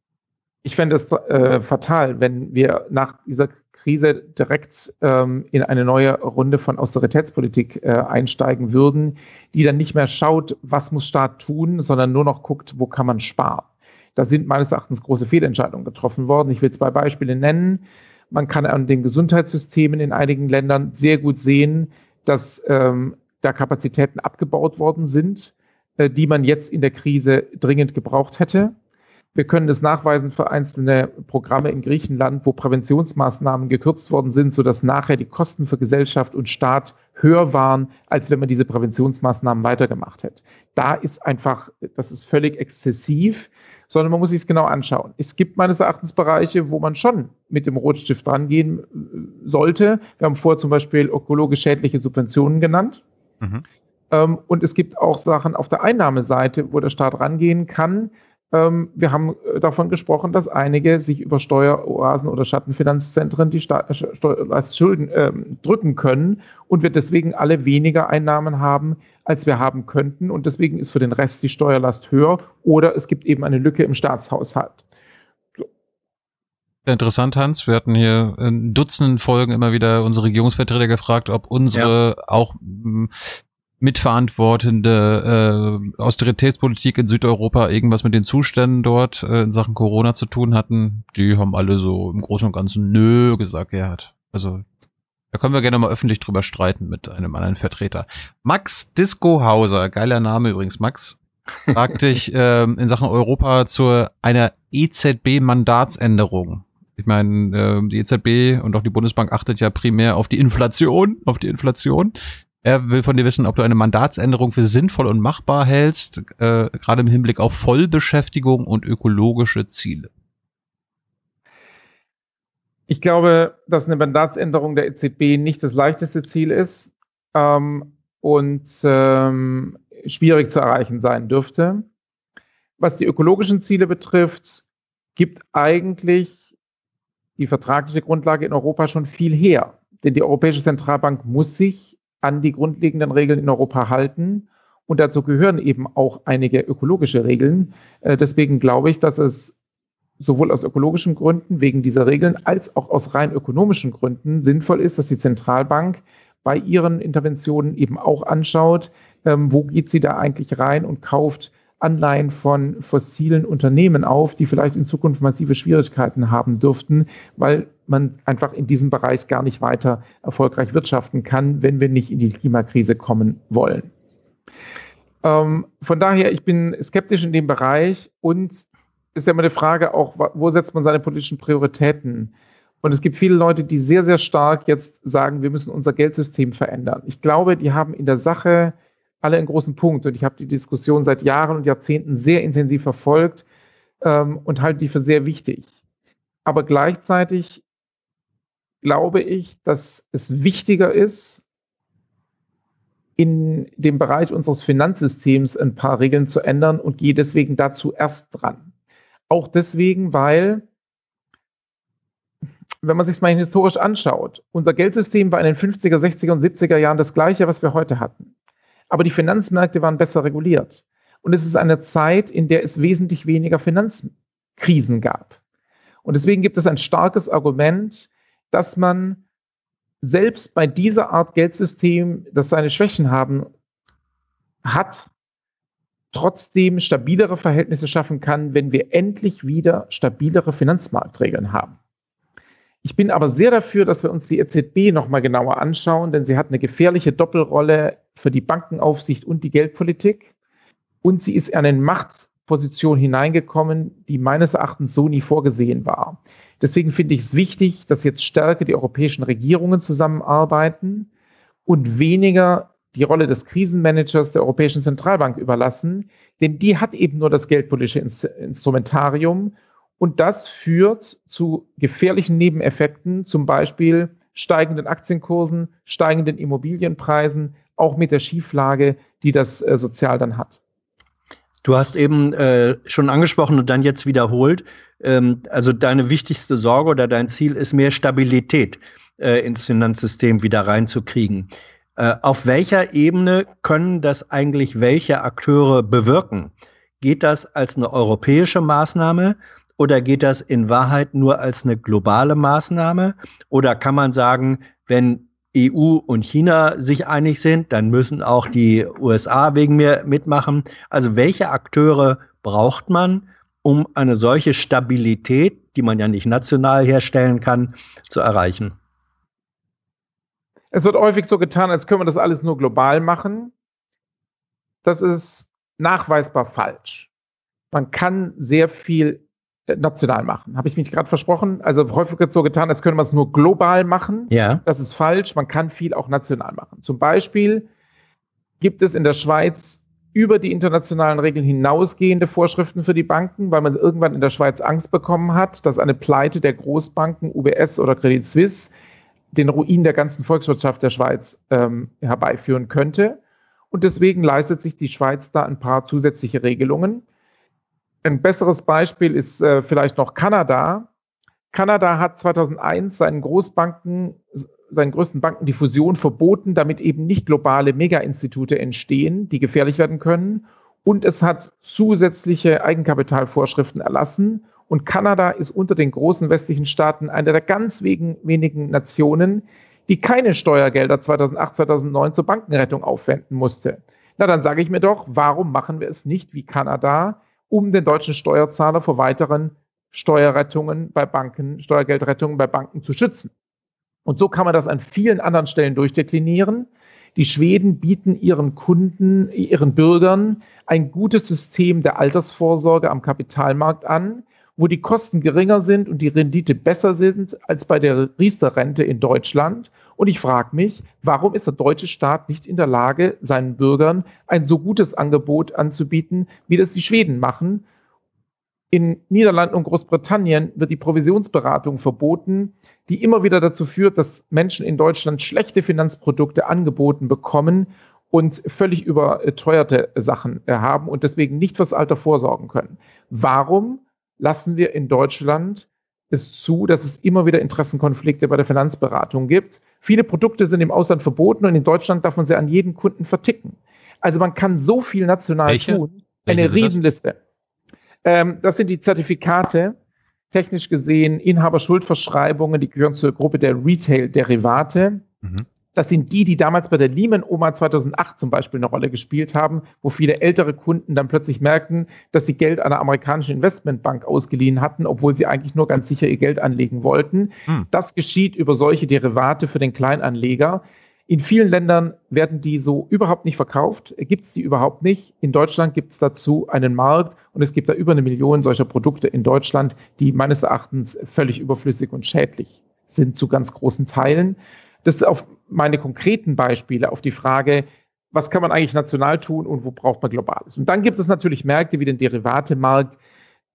Ich fände es äh, fatal, wenn wir nach dieser Krise direkt ähm, in eine neue Runde von Austeritätspolitik äh, einsteigen würden, die dann nicht mehr schaut, was muss Staat tun, sondern nur noch guckt, wo kann man sparen. Da sind meines Erachtens große Fehlentscheidungen getroffen worden. Ich will zwei Beispiele nennen. Man kann an den Gesundheitssystemen in einigen Ländern sehr gut sehen, dass ähm, da Kapazitäten abgebaut worden sind, äh, die man jetzt in der Krise dringend gebraucht hätte. Wir können es nachweisen für einzelne Programme in Griechenland, wo Präventionsmaßnahmen gekürzt worden sind, sodass nachher die Kosten für Gesellschaft und Staat höher waren, als wenn man diese Präventionsmaßnahmen weitergemacht hätte. Da ist einfach, das ist völlig exzessiv, sondern man muss sich es genau anschauen. Es gibt meines Erachtens Bereiche, wo man schon mit dem Rotstift rangehen äh, sollte. Wir haben vorher zum Beispiel ökologisch schädliche Subventionen genannt. Mhm. Ähm, und es gibt auch Sachen auf der Einnahmeseite, wo der Staat rangehen kann, wir haben äh, davon gesprochen, dass einige sich über Steueroasen oder Schattenfinanzzentren die Sta Schulden äh, drücken können und wir deswegen alle weniger Einnahmen haben, als wir haben könnten. Und deswegen ist für den Rest die Steuerlast höher oder es gibt eben eine Lücke im Staatshaushalt. Interessant, Hans. Wir hatten hier in Dutzenden Folgen immer wieder unsere Regierungsvertreter gefragt, ob unsere ja. auch mitverantwortende äh, Austeritätspolitik in Südeuropa irgendwas mit den Zuständen dort äh, in Sachen Corona zu tun hatten. Die haben alle so im Großen und Ganzen nö gesagt, Gerhard. Also da können wir gerne mal öffentlich drüber streiten mit einem anderen Vertreter. Max Disco Hauser, geiler Name übrigens, Max, fragt dich ähm, in Sachen Europa zu einer EZB-Mandatsänderung. Ich meine, äh, die EZB und auch die Bundesbank achtet ja primär auf die Inflation, auf die Inflation. Er will von dir wissen, ob du eine Mandatsänderung für sinnvoll und machbar hältst, äh, gerade im Hinblick auf Vollbeschäftigung und ökologische Ziele. Ich glaube, dass eine Mandatsänderung der EZB nicht das leichteste Ziel ist ähm, und ähm, schwierig zu erreichen sein dürfte. Was die ökologischen Ziele betrifft, gibt eigentlich die vertragliche Grundlage in Europa schon viel her. Denn die Europäische Zentralbank muss sich an die grundlegenden Regeln in Europa halten. Und dazu gehören eben auch einige ökologische Regeln. Äh, deswegen glaube ich, dass es sowohl aus ökologischen Gründen wegen dieser Regeln als auch aus rein ökonomischen Gründen sinnvoll ist, dass die Zentralbank bei ihren Interventionen eben auch anschaut, ähm, wo geht sie da eigentlich rein und kauft Anleihen von fossilen Unternehmen auf, die vielleicht in Zukunft massive Schwierigkeiten haben dürften, weil man einfach in diesem Bereich gar nicht weiter erfolgreich wirtschaften kann, wenn wir nicht in die Klimakrise kommen wollen. Ähm, von daher, ich bin skeptisch in dem Bereich und ist ja immer eine Frage auch, wo setzt man seine politischen Prioritäten? Und es gibt viele Leute, die sehr, sehr stark jetzt sagen, wir müssen unser Geldsystem verändern. Ich glaube, die haben in der Sache alle einen großen Punkt. Und ich habe die Diskussion seit Jahren und Jahrzehnten sehr intensiv verfolgt ähm, und halte die für sehr wichtig. Aber gleichzeitig glaube ich, dass es wichtiger ist, in dem Bereich unseres Finanzsystems ein paar Regeln zu ändern und gehe deswegen dazu erst dran. Auch deswegen, weil, wenn man sich es mal historisch anschaut, unser Geldsystem war in den 50er, 60er und 70er Jahren das gleiche, was wir heute hatten aber die Finanzmärkte waren besser reguliert. Und es ist eine Zeit, in der es wesentlich weniger Finanzkrisen gab. Und deswegen gibt es ein starkes Argument, dass man selbst bei dieser Art Geldsystem, das seine Schwächen haben, hat, trotzdem stabilere Verhältnisse schaffen kann, wenn wir endlich wieder stabilere Finanzmarktregeln haben. Ich bin aber sehr dafür, dass wir uns die EZB nochmal genauer anschauen, denn sie hat eine gefährliche Doppelrolle für die Bankenaufsicht und die Geldpolitik. Und sie ist in eine Machtposition hineingekommen, die meines Erachtens so nie vorgesehen war. Deswegen finde ich es wichtig, dass jetzt stärker die europäischen Regierungen zusammenarbeiten und weniger die Rolle des Krisenmanagers der Europäischen Zentralbank überlassen, denn die hat eben nur das geldpolitische Instrumentarium und das führt zu gefährlichen Nebeneffekten, zum Beispiel steigenden Aktienkursen, steigenden Immobilienpreisen, auch mit der Schieflage, die das äh, sozial dann hat. Du hast eben äh, schon angesprochen und dann jetzt wiederholt, ähm, also deine wichtigste Sorge oder dein Ziel ist mehr Stabilität äh, ins Finanzsystem wieder reinzukriegen. Äh, auf welcher Ebene können das eigentlich welche Akteure bewirken? Geht das als eine europäische Maßnahme? Oder geht das in Wahrheit nur als eine globale Maßnahme? Oder kann man sagen, wenn EU und China sich einig sind, dann müssen auch die USA wegen mir mitmachen. Also welche Akteure braucht man, um eine solche Stabilität, die man ja nicht national herstellen kann, zu erreichen? Es wird häufig so getan, als können wir das alles nur global machen. Das ist nachweisbar falsch. Man kann sehr viel national machen. Habe ich mich gerade versprochen? Also häufig wird so getan, als könnte man es nur global machen. Ja. Das ist falsch. Man kann viel auch national machen. Zum Beispiel gibt es in der Schweiz über die internationalen Regeln hinausgehende Vorschriften für die Banken, weil man irgendwann in der Schweiz Angst bekommen hat, dass eine Pleite der Großbanken UBS oder Credit Suisse den Ruin der ganzen Volkswirtschaft der Schweiz ähm, herbeiführen könnte. Und deswegen leistet sich die Schweiz da ein paar zusätzliche Regelungen Ein besseres Beispiel ist äh, vielleicht noch Kanada. Kanada hat 2001 seinen Großbanken, seinen größten Banken die Fusion verboten, damit eben nicht globale Mega-Institute entstehen, die gefährlich werden können. Und es hat zusätzliche Eigenkapitalvorschriften erlassen. Und Kanada ist unter den großen westlichen Staaten eine der ganz wenigen Nationen, die keine Steuergelder 2008, 2009 zur Bankenrettung aufwenden musste. Na, dann sage ich mir doch, warum machen wir es nicht wie Kanada, um den deutschen Steuerzahler vor weiteren Steuerrettungen bei Banken, Steuergeldrettungen bei Banken zu schützen? Und so kann man das an vielen anderen Stellen durchdeklinieren. Die Schweden bieten ihren Kunden, ihren Bürgern ein gutes System der Altersvorsorge am Kapitalmarkt an, wo die Kosten geringer sind und die Rendite besser sind als bei der Riester-Rente in Deutschland. Und ich frage mich, warum ist der deutsche Staat nicht in der Lage, seinen Bürgern ein so gutes Angebot anzubieten, wie das die Schweden machen? In Niederlanden und Großbritannien wird die Provisionsberatung verboten, die immer wieder dazu führt, dass Menschen in Deutschland schlechte Finanzprodukte angeboten bekommen und völlig überteuerte Sachen haben und deswegen nicht fürs Alter vorsorgen können. Warum lassen wir in Deutschland es zu, dass es immer wieder Interessenkonflikte bei der Finanzberatung gibt. Viele Produkte sind im Ausland verboten und in Deutschland darf man sie an jeden Kunden verticken. Also man kann so viel national Welche? tun. Welche Eine Riesenliste. Das? Ähm, das sind die Zertifikate, technisch gesehen Inhaberschuldverschreibungen, die gehören zur Gruppe der Retail-Derivate. Mhm. Das sind die, die damals bei der Lehman Oma 2008 zum Beispiel eine Rolle gespielt haben, wo viele ältere Kunden dann plötzlich merkten, dass sie Geld einer amerikanischen Investmentbank ausgeliehen hatten, obwohl sie eigentlich nur ganz sicher ihr Geld anlegen wollten. Hm. Das geschieht über solche Derivate für den Kleinanleger. In vielen Ländern werden die so überhaupt nicht verkauft, gibt es die überhaupt nicht. In Deutschland gibt es dazu einen Markt und es gibt da über eine Million solcher Produkte in Deutschland, die meines Erachtens völlig überflüssig und schädlich sind zu ganz großen Teilen. Das auf meine konkreten Beispiele, auf die Frage, was kann man eigentlich national tun und wo braucht man Globales. Und dann gibt es natürlich Märkte wie den Derivatemarkt.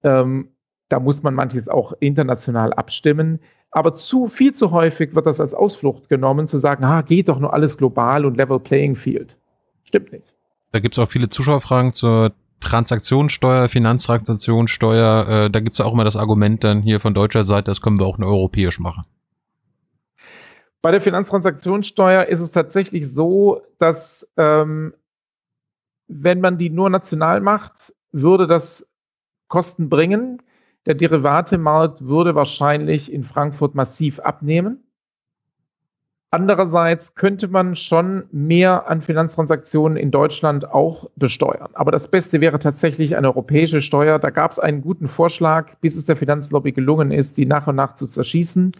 Ähm, da muss man manches auch international abstimmen. Aber zu viel zu häufig wird das als Ausflucht genommen, zu sagen, ah, geht doch nur alles global und Level Playing Field. Stimmt nicht. Da gibt es auch viele Zuschauerfragen zur Transaktionssteuer, Finanztransaktionssteuer. Äh, da gibt es auch immer das Argument dann hier von deutscher Seite, das können wir auch nur europäisch machen. Bei der Finanztransaktionssteuer ist es tatsächlich so, dass ähm, wenn man die nur national macht, würde das Kosten bringen. Der Derivatemarkt würde wahrscheinlich in Frankfurt massiv abnehmen. Andererseits könnte man schon mehr an Finanztransaktionen in Deutschland auch besteuern. Aber das Beste wäre tatsächlich eine europäische Steuer. Da gab es einen guten Vorschlag, bis es der Finanzlobby gelungen ist, die nach und nach zu zerschießen.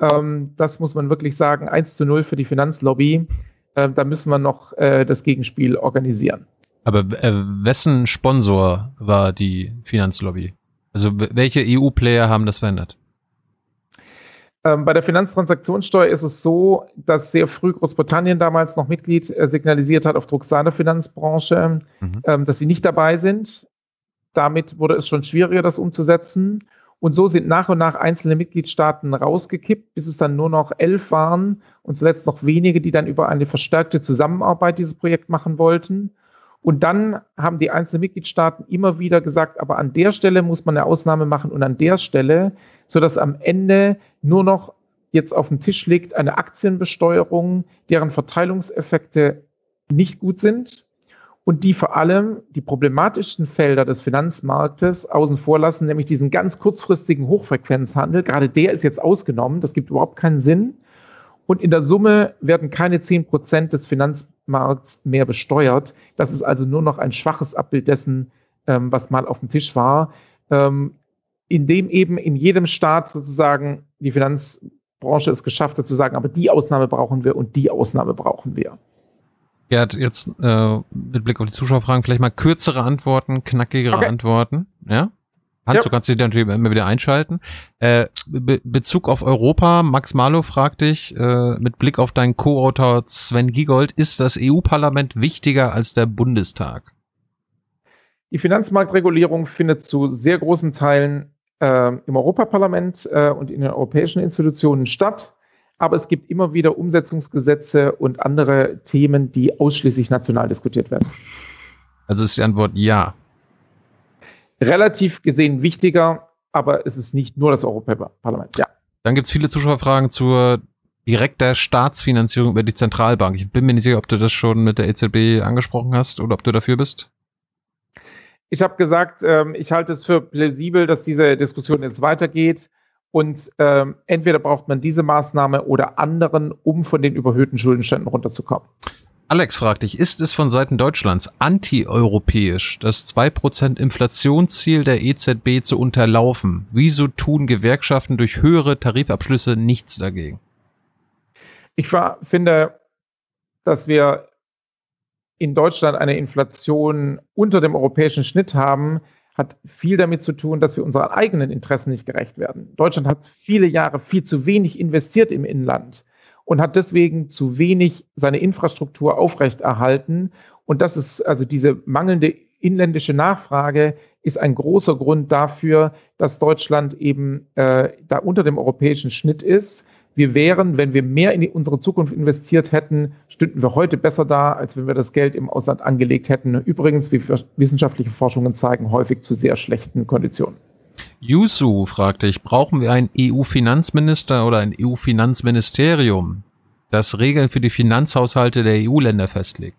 Ähm, das muss man wirklich sagen. 1 zu 0 für die Finanzlobby. Äh, da müssen wir noch äh, das Gegenspiel organisieren. Aber äh, wessen Sponsor war die Finanzlobby? Also welche EU-Player haben das verändert? Ähm, bei der Finanztransaktionssteuer ist es so, dass sehr früh Großbritannien damals noch Mitglied äh, signalisiert hat auf Druck seiner Finanzbranche, mhm. ähm, dass sie nicht dabei sind. Damit wurde es schon schwieriger, das umzusetzen. Und so sind nach und nach einzelne Mitgliedstaaten rausgekippt, bis es dann nur noch elf waren und zuletzt noch wenige, die dann über eine verstärkte Zusammenarbeit dieses Projekt machen wollten. Und dann haben die einzelnen Mitgliedstaaten immer wieder gesagt, aber an der Stelle muss man eine Ausnahme machen und an der Stelle, sodass am Ende nur noch jetzt auf dem Tisch liegt eine Aktienbesteuerung, deren Verteilungseffekte nicht gut sind und die vor allem die problematischsten Felder des Finanzmarktes außen vor lassen, nämlich diesen ganz kurzfristigen Hochfrequenzhandel. Gerade der ist jetzt ausgenommen, das gibt überhaupt keinen Sinn. Und in der Summe werden keine zehn Prozent des Finanzmarkts mehr besteuert. Das ist also nur noch ein schwaches Abbild dessen, ähm, was mal auf dem Tisch war, ähm, in dem eben in jedem Staat sozusagen die Finanzbranche es geschafft hat zu sagen, aber die Ausnahme brauchen wir und die Ausnahme brauchen wir. Gerd, jetzt äh, mit Blick auf die Zuschauerfragen vielleicht mal kürzere Antworten, knackigere okay. Antworten. Ja? Hans, ja. du kannst dich dann natürlich immer wieder einschalten. Äh, Be Bezug auf Europa, Max Marlow fragt dich, äh, mit Blick auf deinen Co-Autor Sven Giegold, ist das EU-Parlament wichtiger als der Bundestag? Die Finanzmarktregulierung findet zu sehr großen Teilen äh, im Europaparlament äh, und in den europäischen Institutionen statt aber es gibt immer wieder Umsetzungsgesetze und andere Themen, die ausschließlich national diskutiert werden. Also ist die Antwort ja. relativ gesehen wichtiger, aber es ist nicht nur das Europaparlament. Ja. Dann gibt es viele Zuschauerfragen zur direkter Staatsfinanzierung über die Zentralbank. Ich bin mir nicht sicher, ob du das schon mit der EZB angesprochen hast oder ob du dafür bist. Ich habe gesagt, ähm, ich halte es für plausibel, dass diese Diskussion jetzt weitergeht. Und ähm, entweder braucht man diese Maßnahme oder anderen, um von den überhöhten Schuldenständen runterzukommen. Alex fragt dich, ist es von Seiten Deutschlands antieuropäisch, das 2% Inflationsziel der EZB zu unterlaufen? Wieso tun Gewerkschaften durch höhere Tarifabschlüsse nichts dagegen? Ich finde, dass wir in Deutschland eine Inflation unter dem europäischen Schnitt haben, hat viel damit zu tun, dass wir unseren eigenen Interessen nicht gerecht werden. Deutschland hat viele Jahre viel zu wenig investiert im Inland und hat deswegen zu wenig seine Infrastruktur aufrechterhalten. Und das ist also diese mangelnde inländische Nachfrage ist ein großer Grund dafür, dass Deutschland eben äh, da unter dem europäischen Schnitt ist. Wir wären, wenn wir mehr in unsere Zukunft investiert hätten, stünden wir heute besser da, als wenn wir das Geld im Ausland angelegt hätten. Übrigens, wie wissenschaftliche Forschungen zeigen, häufig zu sehr schlechten Konditionen. Yusu fragte ich, brauchen wir einen EU-Finanzminister oder ein EU-Finanzministerium, das Regeln für die Finanzhaushalte der EU-Länder festlegt?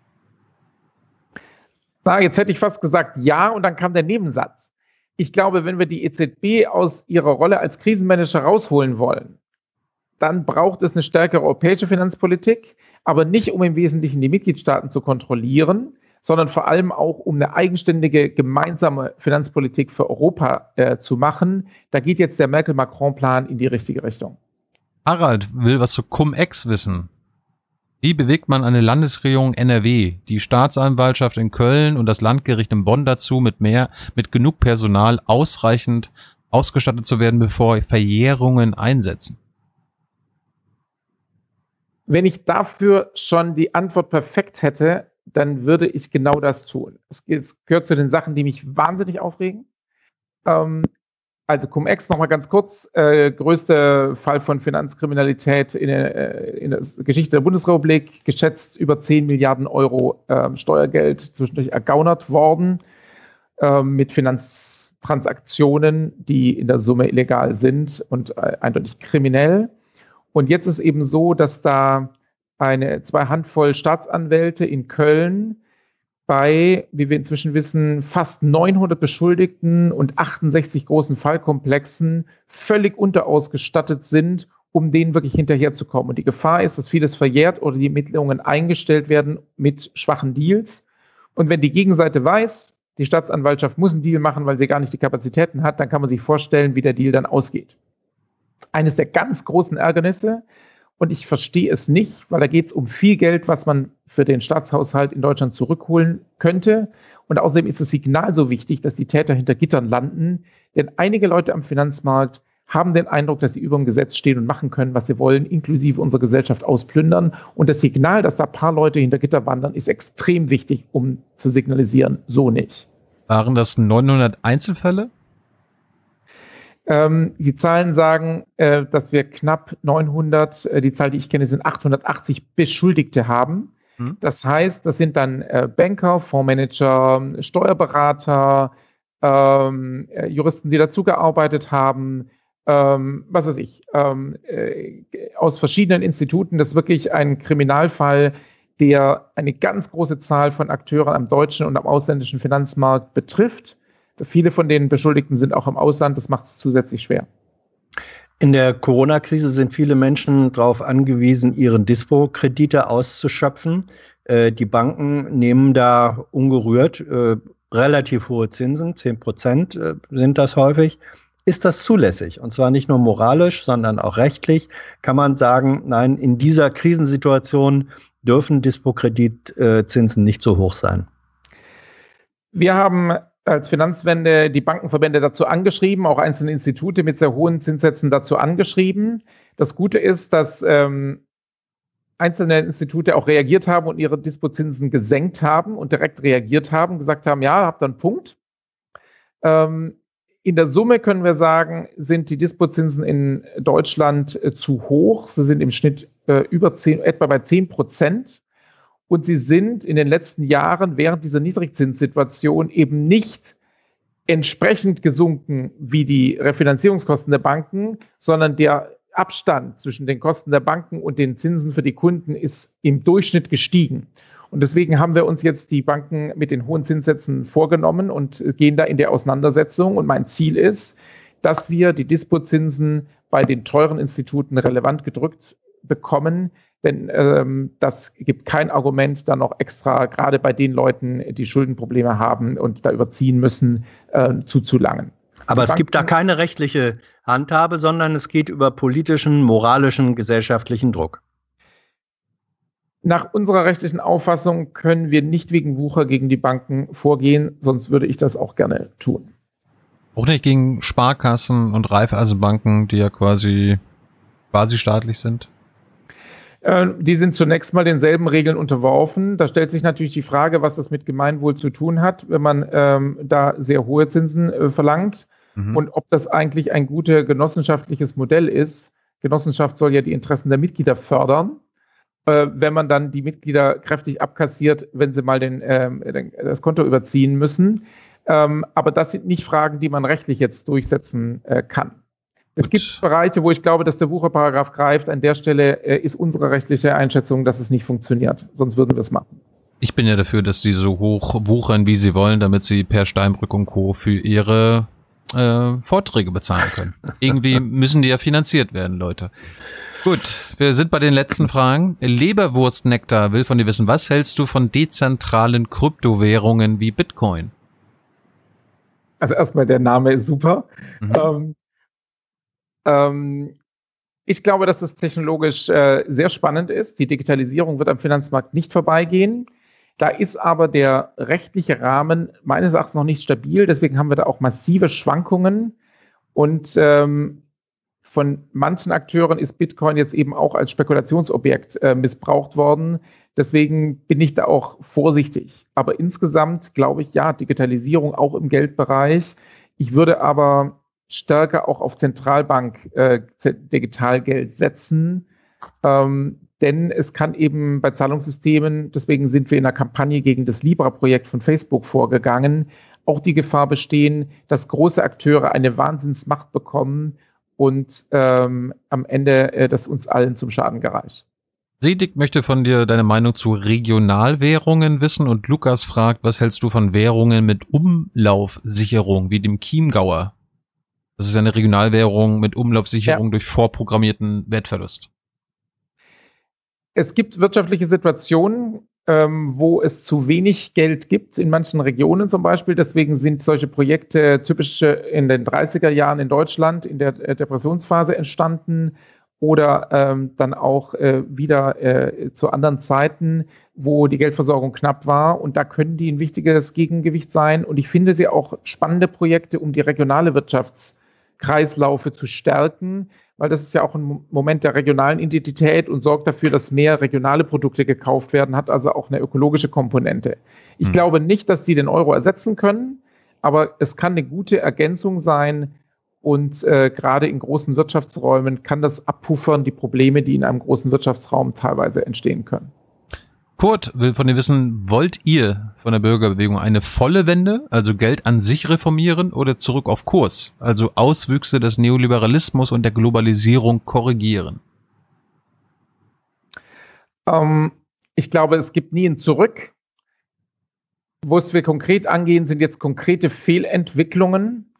Na, jetzt hätte ich fast gesagt ja und dann kam der Nebensatz. Ich glaube, wenn wir die EZB aus ihrer Rolle als Krisenmanager rausholen wollen, dann braucht es eine stärkere europäische Finanzpolitik, aber nicht um im Wesentlichen die Mitgliedstaaten zu kontrollieren, sondern vor allem auch um eine eigenständige gemeinsame Finanzpolitik für Europa äh, zu machen. Da geht jetzt der Merkel-Macron-Plan in die richtige Richtung. Harald will was zu Cum-Ex wissen. Wie bewegt man eine Landesregierung NRW, die Staatsanwaltschaft in Köln und das Landgericht in Bonn dazu, mit mehr, mit genug Personal ausreichend ausgestattet zu werden, bevor Verjährungen einsetzen? Wenn ich dafür schon die Antwort perfekt hätte, dann würde ich genau das tun. Es, gehört zu den Sachen, die mich wahnsinnig aufregen. Ähm, also Cum-Ex nochmal ganz kurz, äh, größter Fall von Finanzkriminalität in der, äh, in der, Geschichte der Bundesrepublik, geschätzt über 10 Milliarden Euro äh, Steuergeld zwischendurch ergaunert worden äh, mit Finanztransaktionen, die in der Summe illegal sind und äh, eindeutig kriminell. Und jetzt ist eben so, dass da eine zwei Handvoll Staatsanwälte in Köln bei, wie wir inzwischen wissen, fast 900 Beschuldigten und 68 großen Fallkomplexen völlig unterausgestattet sind, um denen wirklich hinterherzukommen. Und die Gefahr ist, dass vieles verjährt oder die Ermittlungen eingestellt werden mit schwachen Deals. Und wenn die Gegenseite weiß, die Staatsanwaltschaft muss einen Deal machen, weil sie gar nicht die Kapazitäten hat, dann kann man sich vorstellen, wie der Deal dann ausgeht eines der ganz großen Ärgernisse. Und ich verstehe es nicht, weil da geht es um viel Geld, was man für den Staatshaushalt in Deutschland zurückholen könnte. Und außerdem ist das Signal so wichtig, dass die Täter hinter Gittern landen. Denn einige Leute am Finanzmarkt haben den Eindruck, dass sie über dem Gesetz stehen und machen können, was sie wollen, inklusive unserer Gesellschaft ausplündern. Und das Signal, dass da ein paar Leute hinter Gitter wandern, ist extrem wichtig, um zu signalisieren, so nicht. Waren das 900 Einzelfälle? Ähm, die Zahlen sagen, äh, dass wir knapp 900, äh, die Zahl, die ich kenne, sind 880 Beschuldigte haben. Hm. Das heißt, das sind dann äh, Banker, Fondsmanager, Steuerberater, ähm, äh, Juristen, die dazugearbeitet haben, ähm, was weiß ich, ähm, äh, aus verschiedenen Instituten. Das ist wirklich ein Kriminalfall, der eine ganz große Zahl von Akteuren am deutschen und am ausländischen Finanzmarkt betrifft. Viele von den Beschuldigten sind auch im Ausland, das macht es zusätzlich schwer. In der Corona-Krise sind viele Menschen darauf angewiesen, ihren Dispo-Kredite auszuschöpfen. Äh, die Banken nehmen da ungerührt äh, relativ hohe Zinsen, 10 Prozent äh, sind das häufig. Ist das zulässig? Und zwar nicht nur moralisch, sondern auch rechtlich. Kann man sagen, nein, in dieser Krisensituation dürfen Dispo-Kreditzinsen nicht so hoch sein? Wir haben als Finanzwende die Bankenverbände dazu angeschrieben, auch einzelne Institute mit sehr hohen Zinssätzen dazu angeschrieben. Das Gute ist, dass ähm, einzelne Institute auch reagiert haben und ihre Dispozinsen gesenkt haben und direkt reagiert haben, gesagt haben, ja, habt einen Punkt. Ähm, in der Summe können wir sagen, sind die Dispozinsen in Deutschland äh, zu hoch. Sie sind im Schnitt äh, über 10, etwa bei 10 Prozent. Und sie sind in den letzten Jahren während dieser Niedrigzinssituation eben nicht entsprechend gesunken wie die Refinanzierungskosten der Banken, sondern der Abstand zwischen den Kosten der Banken und den Zinsen für die Kunden ist im Durchschnitt gestiegen. Und deswegen haben wir uns jetzt die Banken mit den hohen Zinssätzen vorgenommen und gehen da in der Auseinandersetzung. Und mein Ziel ist, dass wir die Dispozinsen bei den teuren Instituten relevant gedrückt bekommen. Denn ähm, das gibt kein Argument, dann noch extra, gerade bei den Leuten, die Schuldenprobleme haben und da überziehen müssen, äh, zuzulangen. Aber es gibt da keine rechtliche Handhabe, sondern es geht über politischen, moralischen, gesellschaftlichen Druck. Nach unserer rechtlichen Auffassung können wir nicht wegen Wucher gegen die Banken vorgehen, sonst würde ich das auch gerne tun. Auch nicht gegen Sparkassen und Raiffeisenbanken, die ja quasi quasi staatlich sind? Äh, die sind zunächst mal denselben Regeln unterworfen. Da stellt sich natürlich die Frage, was das mit Gemeinwohl zu tun hat, wenn man ähm, da sehr hohe Zinsen äh, verlangt mhm. und ob das eigentlich ein gutes genossenschaftliches Modell ist. Genossenschaft soll ja die Interessen der Mitglieder fördern äh, wenn man dann die Mitglieder kräftig abkassiert, wenn sie mal den, ähm, das Konto überziehen müssen. Ähm, aber das sind nicht Fragen, die man rechtlich jetzt durchsetzen äh, kann. Es gibt Bereiche, wo ich glaube, dass der Wucherparagraph greift. An der Stelle äh, ist unsere rechtliche Einschätzung, dass es nicht funktioniert. Sonst würden wir es machen. Ich bin ja dafür, dass die so hoch wuchern, wie sie wollen, damit sie per Steinbrück und Co. für ihre äh, Vorträge bezahlen können. Irgendwie müssen die ja finanziert werden, Leute. Gut, wir sind bei den letzten Fragen. Leberwurstnektar will von dir wissen, was hältst du von dezentralen Kryptowährungen wie Bitcoin? Also erstmal der Name ist super. Mhm. Ähm, ähm, ich glaube, dass das technologisch äh, sehr spannend ist. Die Digitalisierung wird am Finanzmarkt nicht vorbeigehen. Da ist aber der rechtliche Rahmen meines Erachtens noch nicht stabil. Deswegen haben wir da auch massive Schwankungen. Und ähm, von manchen Akteuren ist Bitcoin jetzt eben auch als Spekulationsobjekt äh, missbraucht worden. Deswegen bin ich da auch vorsichtig. Aber insgesamt glaube ich, ja, Digitalisierung auch im Geldbereich. Ich würde aber stärker auch auf Zentralbank äh, Digitalgeld setzen. Ähm, denn es kann eben bei Zahlungssystemen, deswegen sind wir in einer Kampagne gegen das Libra-Projekt von Facebook vorgegangen, auch die Gefahr bestehen, dass große Akteure eine Wahnsinnsmacht bekommen und ähm, am Ende äh, das uns allen zum Schaden gereicht. Sedig möchte von dir deine Meinung zu Regionalwährungen wissen und Lukas fragt, was hältst du von Währungen mit Umlaufsicherung wie dem Chiemgauer? Das ist eine Regionalwährung mit Umlaufsicherung ja. durch vorprogrammierten Wertverlust. Es gibt wirtschaftliche Situationen, ähm, wo es zu wenig Geld gibt, in manchen Regionen zum Beispiel. Deswegen sind solche Projekte typisch in den 30er Jahren in Deutschland in der äh, Depressionsphase entstanden oder ähm, dann auch äh, wieder äh, zu anderen Zeiten, wo die Geldversorgung knapp war. Und da können die ein wichtiges Gegengewicht sein. Und ich finde sie auch spannende Projekte, um die regionale Wirtschaftskreislaufe zu stärken weil das ist ja auch ein Moment der regionalen Identität und sorgt dafür, dass mehr regionale Produkte gekauft werden, hat also auch eine ökologische Komponente. Ich mhm. glaube nicht, dass die den Euro ersetzen können, aber es kann eine gute Ergänzung sein und äh, gerade in großen Wirtschaftsräumen kann das abpuffern, die Probleme, die in einem großen Wirtschaftsraum teilweise entstehen können. Kurt will von dir wissen, wollt ihr von der Bürgerbewegung eine volle Wende, also Geld an sich reformieren oder zurück auf Kurs, also Auswüchse des Neoliberalismus und der Globalisierung korrigieren? Ähm, ich glaube, es gibt nie ein Zurück. Wo es wir konkret angehen, sind jetzt konkrete Fehlentwicklungen,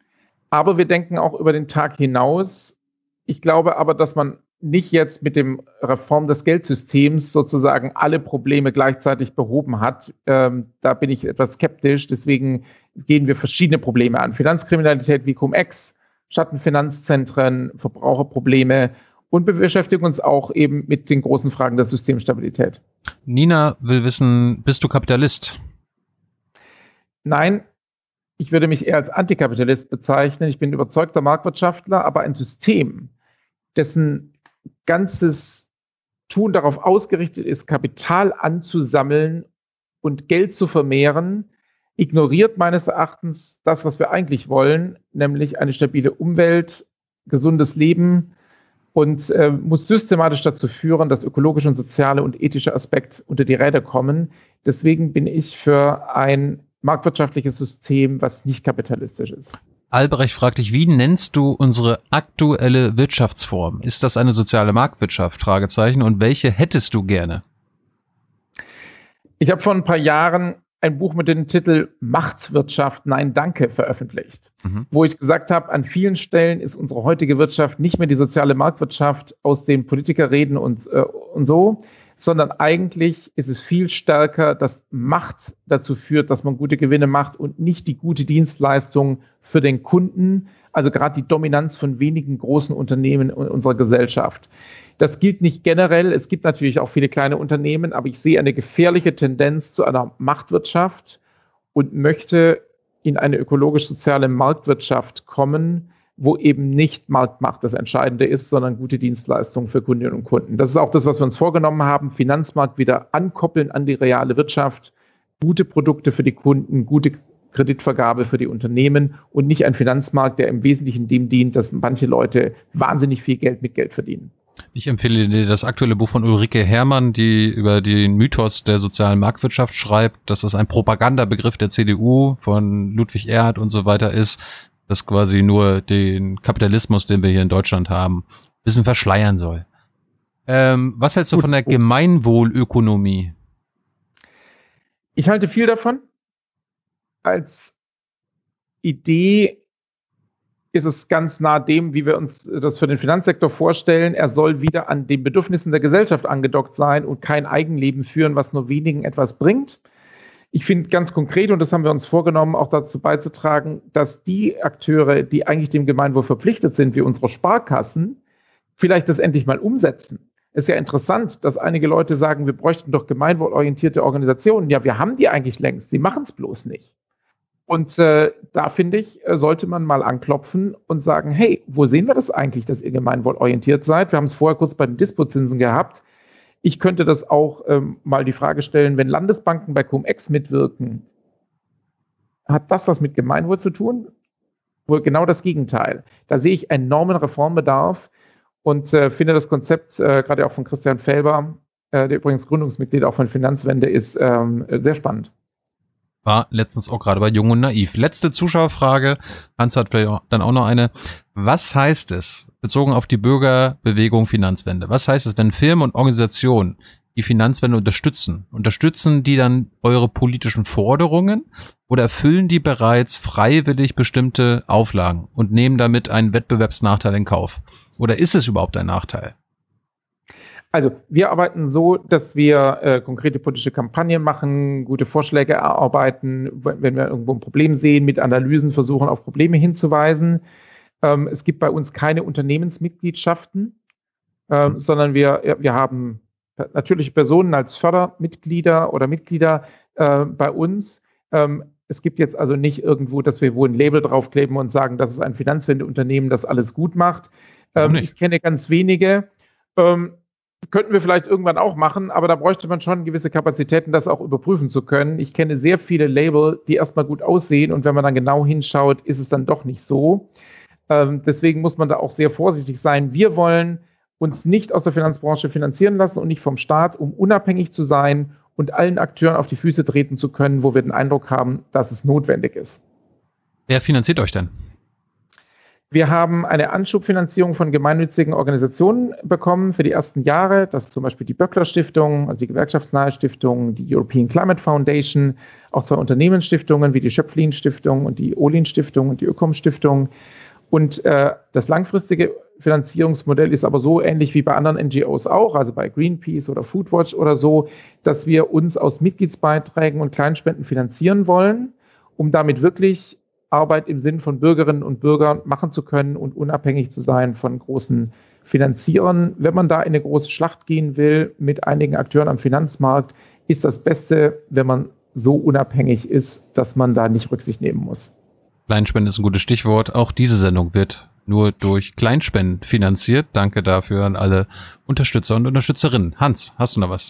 aber wir denken auch über den Tag hinaus. Ich glaube aber, dass man nicht jetzt mit dem Reform des Geldsystems sozusagen alle Probleme gleichzeitig behoben hat. Ähm, da bin ich etwas skeptisch. Deswegen gehen wir verschiedene Probleme an. Finanzkriminalität wie Cum-Ex, Schattenfinanzzentren, Verbraucherprobleme und wir beschäftigen uns auch eben mit den großen Fragen der Systemstabilität. Nina will wissen, bist du Kapitalist? Nein, ich würde mich eher als Antikapitalist bezeichnen. Ich bin überzeugter Marktwirtschaftler, aber ein System, dessen ganzes Tun darauf ausgerichtet ist, Kapital anzusammeln und Geld zu vermehren, ignoriert meines Erachtens das, was wir eigentlich wollen, nämlich eine stabile Umwelt, gesundes Leben und äh, muss systematisch dazu führen, dass ökologische und soziale und ethische Aspekte unter die Räder kommen. Deswegen bin ich für ein marktwirtschaftliches System, was nicht kapitalistisch ist. Albrecht fragt dich, wie nennst du unsere aktuelle Wirtschaftsform? Ist das eine soziale Marktwirtschaft? Fragezeichen. Und welche hättest du gerne? Ich habe vor ein paar Jahren ein Buch mit dem Titel Machtwirtschaft, nein, danke veröffentlicht, mhm. wo ich gesagt habe, an vielen Stellen ist unsere heutige Wirtschaft nicht mehr die soziale Marktwirtschaft, aus dem Politiker reden und, äh, und so, sondern eigentlich ist es viel stärker, dass Macht dazu führt, dass man gute Gewinne macht und nicht die gute Dienstleistung für den Kunden, also gerade die Dominanz von wenigen großen Unternehmen in unserer Gesellschaft. Das gilt nicht generell. Es gibt natürlich auch viele kleine Unternehmen, aber ich sehe eine gefährliche Tendenz zu einer Machtwirtschaft und möchte in eine ökologisch-soziale Marktwirtschaft kommen, wo eben nicht Marktmacht das Entscheidende ist, sondern gute Dienstleistungen für Kundinnen und Kunden. Das ist auch das, was wir uns vorgenommen haben, Finanzmarkt wieder ankoppeln an die reale Wirtschaft, gute Produkte für die Kunden, gute Kreditvergabe für die Unternehmen und nicht ein Finanzmarkt, der im Wesentlichen dem dient, dass manche Leute wahnsinnig viel Geld mit Geld verdienen. Ich empfehle dir das aktuelle Buch von Ulrike Herrmann, die über den Mythos der sozialen Marktwirtschaft schreibt, dass das ein Propagandabegriff der CDU von Ludwig Erhard und so weiter ist, das quasi nur den Kapitalismus, den wir hier in Deutschland haben, ein bisschen verschleiern soll. Ähm, was hältst du Gut. von der Gemeinwohlökonomie? Ich halte viel davon. Als Idee ist es ganz nah dem, wie wir uns das für den Finanzsektor vorstellen. Er soll wieder an den Bedürfnissen der Gesellschaft angedockt sein und kein Eigenleben führen, was nur wenigen etwas bringt. Ich finde ganz konkret, und das haben wir uns vorgenommen, auch dazu beizutragen, dass die Akteure, die eigentlich dem Gemeinwohl verpflichtet sind, wie unsere Sparkassen, vielleicht das endlich mal umsetzen. Es ist ja interessant, dass einige Leute sagen, wir bräuchten doch gemeinwohlorientierte Organisationen. Ja, wir haben die eigentlich längst, sie machen es bloß nicht. Und äh, da finde ich, äh, sollte man mal anklopfen und sagen, hey, wo sehen wir das eigentlich, dass ihr gemeinwohlorientiert seid? Wir haben es vorher kurz bei den Dispozinsen gehabt. Ich könnte das auch ähm, mal die Frage stellen, wenn Landesbanken bei Cum-Ex mitwirken, hat das was mit Gemeinwohl zu tun? Wohl genau das Gegenteil. Da sehe ich enormen Reformbedarf und äh, finde das Konzept, äh, gerade auch von Christian Felber, äh, der übrigens Gründungsmitglied auch von Finanzwende ist, ähm, sehr spannend. War letztens auch gerade bei Jung und Naiv. Letzte Zuschauerfrage. Hans hat vielleicht dann auch noch eine. Was heißt es, bezogen auf die Bürgerbewegung Finanzwende, was heißt es, wenn Firmen und Organisationen die Finanzwende unterstützen? Unterstützen die dann eure politischen Forderungen oder erfüllen die bereits freiwillig bestimmte Auflagen und nehmen damit einen Wettbewerbsnachteil in Kauf? Oder ist es überhaupt ein Nachteil? Also wir arbeiten so, dass wir äh, konkrete politische Kampagnen machen, gute Vorschläge erarbeiten, wenn wir irgendwo ein Problem sehen, mit Analysen versuchen, auf Probleme hinzuweisen. Ähm, es gibt bei uns keine Unternehmensmitgliedschaften, ähm, mhm. sondern wir, wir haben natürliche Personen als Fördermitglieder oder Mitglieder äh, bei uns. Ähm, es gibt jetzt also nicht irgendwo, dass wir wo ein Label draufkleben und sagen, das ist ein Finanzwendeunternehmen, das alles gut macht. Ähm, ich kenne ganz wenige. Ähm, Könnten wir vielleicht irgendwann auch machen, aber da bräuchte man schon gewisse Kapazitäten, das auch überprüfen zu können. Ich kenne sehr viele Label, die erstmal gut aussehen und wenn man dann genau hinschaut, ist es dann doch nicht so. Ähm, deswegen muss man da auch sehr vorsichtig sein. Wir wollen uns nicht aus der Finanzbranche finanzieren lassen und nicht vom Staat, um unabhängig zu sein und allen Akteuren auf die Füße treten zu können, wo wir den Eindruck haben, dass es notwendig ist. Wer finanziert euch denn? Wir haben eine Anschubfinanzierung von gemeinnützigen Organisationen bekommen für die ersten Jahre. Das ist zum Beispiel die Böckler Stiftung, also die Gewerkschaftsnahe Stiftung, die European Climate Foundation, auch zwei Unternehmensstiftungen wie die Schöpflin Stiftung und die Olin Stiftung und die Ökom Stiftung. Und äh, das langfristige Finanzierungsmodell ist aber so ähnlich wie bei anderen NGOs auch, also bei Greenpeace oder Foodwatch oder so, dass wir uns aus Mitgliedsbeiträgen und Kleinspenden finanzieren wollen, um damit wirklich Arbeit im Sinn von Bürgerinnen und Bürgern machen zu können und unabhängig zu sein von großen Finanzierern. Wenn man da in eine große Schlacht gehen will mit einigen Akteuren am Finanzmarkt, ist das Beste, wenn man so unabhängig ist, dass man da nicht Rücksicht nehmen muss. Kleinspenden ist ein gutes Stichwort. Auch diese Sendung wird nur durch Kleinspenden finanziert. Danke dafür an alle Unterstützer und Unterstützerinnen. Hans, hast du noch was?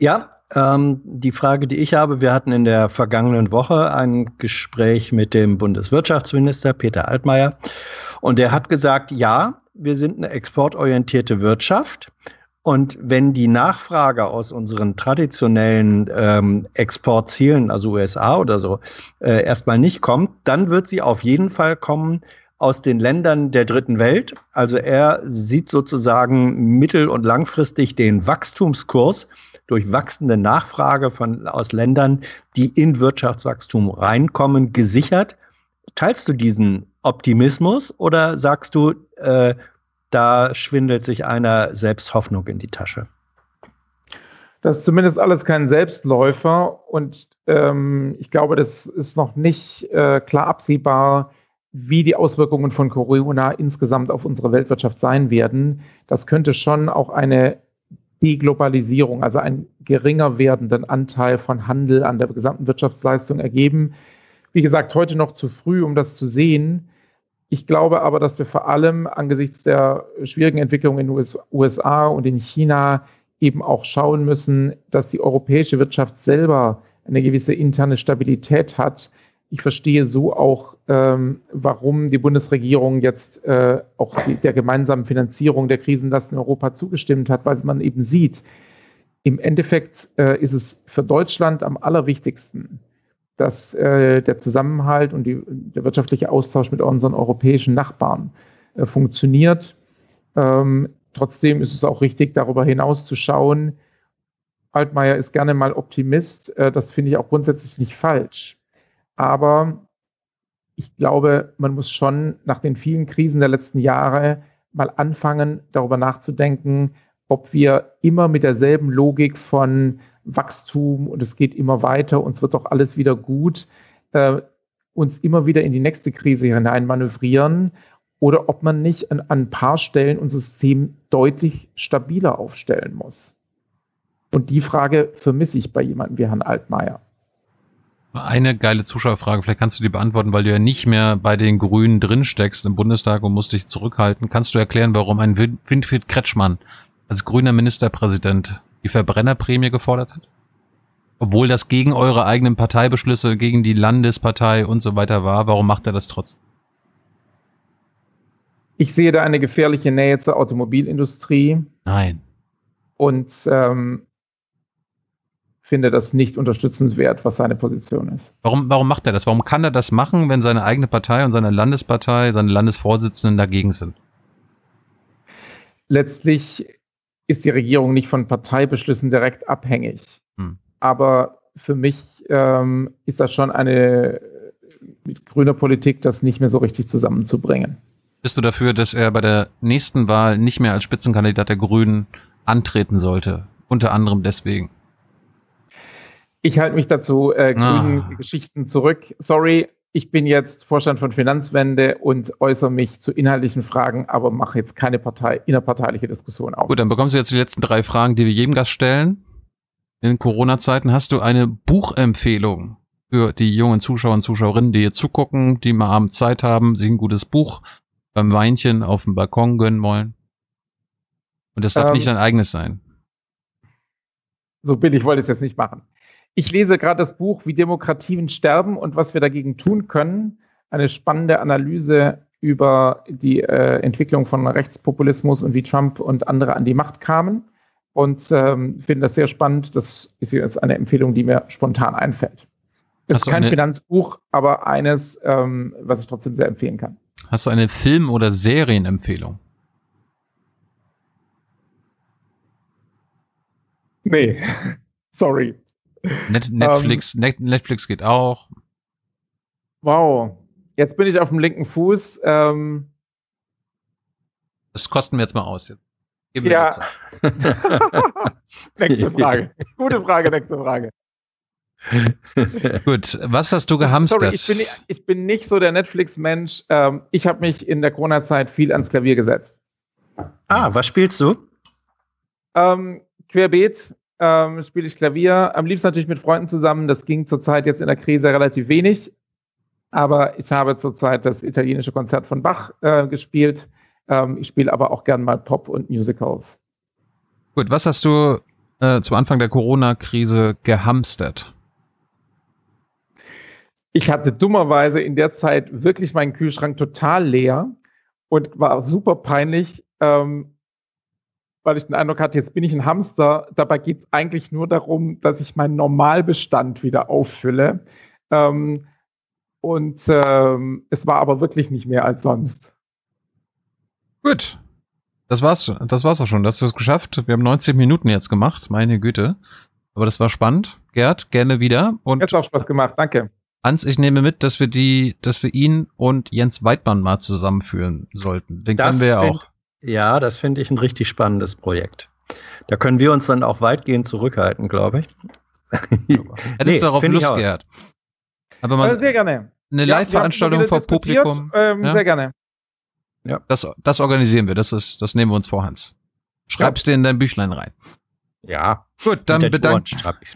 Ja, ähm, die Frage, die ich habe, wir hatten in der vergangenen Woche ein Gespräch mit dem Bundeswirtschaftsminister Peter Altmaier und der hat gesagt, ja, wir sind eine exportorientierte Wirtschaft Und wenn die Nachfrage aus unseren traditionellen ähm, Exportzielen, also USA oder so, äh, erstmal nicht kommt, dann wird sie auf jeden Fall kommen aus den Ländern der dritten Welt. Also er sieht sozusagen mittel- und langfristig den Wachstumskurs durch wachsende Nachfrage von, aus Ländern, die in Wirtschaftswachstum reinkommen, gesichert. Teilst du diesen Optimismus oder sagst du, äh, da schwindelt sich einer selbst Hoffnung in die Tasche? Das ist zumindest alles kein Selbstläufer und ähm, ich glaube, das ist noch nicht äh, klar absehbar, wie die Auswirkungen von Corona insgesamt auf unsere Weltwirtschaft sein werden. Das könnte schon auch eine Deglobalisierung, also einen geringer werdenden Anteil von Handel an der gesamten Wirtschaftsleistung ergeben. Wie gesagt, heute noch zu früh, um das zu sehen. Ich glaube aber, dass wir vor allem angesichts der schwierigen Entwicklung in den USA und in China eben auch schauen müssen, dass die europäische Wirtschaft selber eine gewisse interne Stabilität hat. Ich verstehe so auch, ähm, warum die Bundesregierung jetzt äh, auch der gemeinsamen Finanzierung der Krisenlasten in Europa zugestimmt hat, weil man eben sieht, im Endeffekt äh, ist es für Deutschland am allerwichtigsten, dass äh, der Zusammenhalt und die, der wirtschaftliche Austausch mit unseren europäischen Nachbarn äh, funktioniert. Ähm, trotzdem ist es auch richtig, darüber hinaus zu schauen. Altmaier ist gerne mal Optimist. Äh, das finde ich auch grundsätzlich nicht falsch. Aber ich glaube, man muss schon nach den vielen Krisen der letzten Jahre mal anfangen, darüber nachzudenken, ob wir immer mit derselben Logik von Wachstum und es geht immer weiter, uns wird doch alles wieder gut, äh, uns immer wieder in die nächste Krise hinein manövrieren oder ob man nicht an, an ein paar Stellen unser System deutlich stabiler aufstellen muss. Und die Frage vermisse ich bei jemandem wie Herrn Altmaier. Eine geile Zuschauerfrage, vielleicht kannst du die beantworten, weil du ja nicht mehr bei den Grünen drin steckst im Bundestag und musst dich zurückhalten. Kannst du erklären, warum ein Winfried Kretschmann als grüner Ministerpräsident die Verbrennerprämie gefordert hat? Obwohl das gegen eure eigenen Parteibeschlüsse, gegen die Landespartei und so weiter war, warum macht er das trotzdem? Ich sehe da eine gefährliche Nähe zur Automobilindustrie. Nein. Und ähm, finde das nicht unterstützenswert, was seine Position ist. Warum, warum macht er das? Warum kann er das machen, wenn seine eigene Partei und seine Landespartei, seine Landesvorsitzenden dagegen sind? Letztlich ist die Regierung nicht von Parteibeschlüssen direkt abhängig. Hm. Aber für mich ähm, ist das schon eine mit grüner Politik, das nicht mehr so richtig zusammenzubringen. Bist du dafür, dass er bei der nächsten Wahl nicht mehr als Spitzenkandidat der Grünen antreten sollte? Unter anderem deswegen. Ich halte mich dazu äh, grünen ah. Geschichten zurück. Sorry, ich bin jetzt Vorstand von Finanzwende und äußere mich zu inhaltlichen Fragen, aber mache jetzt keine Partei, innerparteiliche Diskussion auf. Gut, dann bekommst du jetzt die letzten drei Fragen, die wir jedem Gast stellen. In Corona-Zeiten hast du eine Buchempfehlung für die jungen Zuschauer und Zuschauerinnen, die hier zugucken, die mal abends Zeit haben, sich ein gutes Buch beim Weinchen auf dem Balkon gönnen wollen. Und das darf ähm, nicht dein eigenes sein. So billig wollte ich es jetzt nicht machen. Ich lese gerade das Buch Wie Demokratien sterben und was wir dagegen tun können. Eine spannende Analyse über die äh, Entwicklung von Rechtspopulismus und wie Trump und andere an die Macht kamen. Und ähm, finde das sehr spannend. Das ist jetzt eine Empfehlung, die mir spontan einfällt. Es ist kein Finanzbuch, aber eines, ähm, was ich trotzdem sehr empfehlen kann. Hast du eine Film- oder Serienempfehlung? Nee, sorry. Net Netflix, um, ähm. Net Netflix geht auch. Wow. Jetzt bin ich auf dem linken Fuß. Ähm, das kosten wir jetzt mal aus. Jetzt. ja. nächste Frage. Gute Frage, nächste Frage. Gut, was hast du gehamstert? Sorry, ich bin, ich bin nicht so der Netflix-Mensch. Ähm, ich habe mich in der Corona-Zeit viel ans Klavier gesetzt. Ah, was spielst du? Ähm, querbeet ähm, spiele ich Klavier. Am liebsten natürlich mit Freunden zusammen. Das ging zurzeit jetzt in der Krise relativ wenig. Aber ich habe zurzeit das italienische Konzert von Bach äh, gespielt. Ähm, ich spiele aber auch gern mal Pop und Musicals. Gut, was hast du äh, zu Anfang der Corona-Krise gehamstert? Ich hatte dummerweise in der Zeit wirklich meinen Kühlschrank total leer und war super peinlich. Ähm, weil ich den Eindruck hatte, jetzt bin ich ein Hamster. Dabei geht es eigentlich nur darum, dass ich meinen Normalbestand wieder auffülle. Ähm, und ähm, es war aber wirklich nicht mehr als sonst. Gut. Das war's, das war's auch schon. Das ist es geschafft. Wir haben 19 Minuten jetzt gemacht. Meine Güte. Aber das war spannend. Gerd, gerne wieder. Und Jetzt auch Spaß gemacht. Danke. Hans, ich nehme mit, dass wir die, dass wir ihn und Jens Weidmann mal zusammenführen sollten. Den kennen wir ja find- auch. Ja, das finde ich ein richtig spannendes Projekt. Da können wir uns dann auch weitgehend zurückhalten, glaube ich. Hättest Nee, du darauf Lust, auch. Gerd? Aber mal sehr gerne. eine Ja, Live-Veranstaltung vor. Publikum. Ähm, Ja? Sehr gerne. Das, das organisieren wir. Das ist, das nehmen wir uns vor, Hans. Schreib's dir in dein Büchlein rein. Ja, Gut, dann, bedank,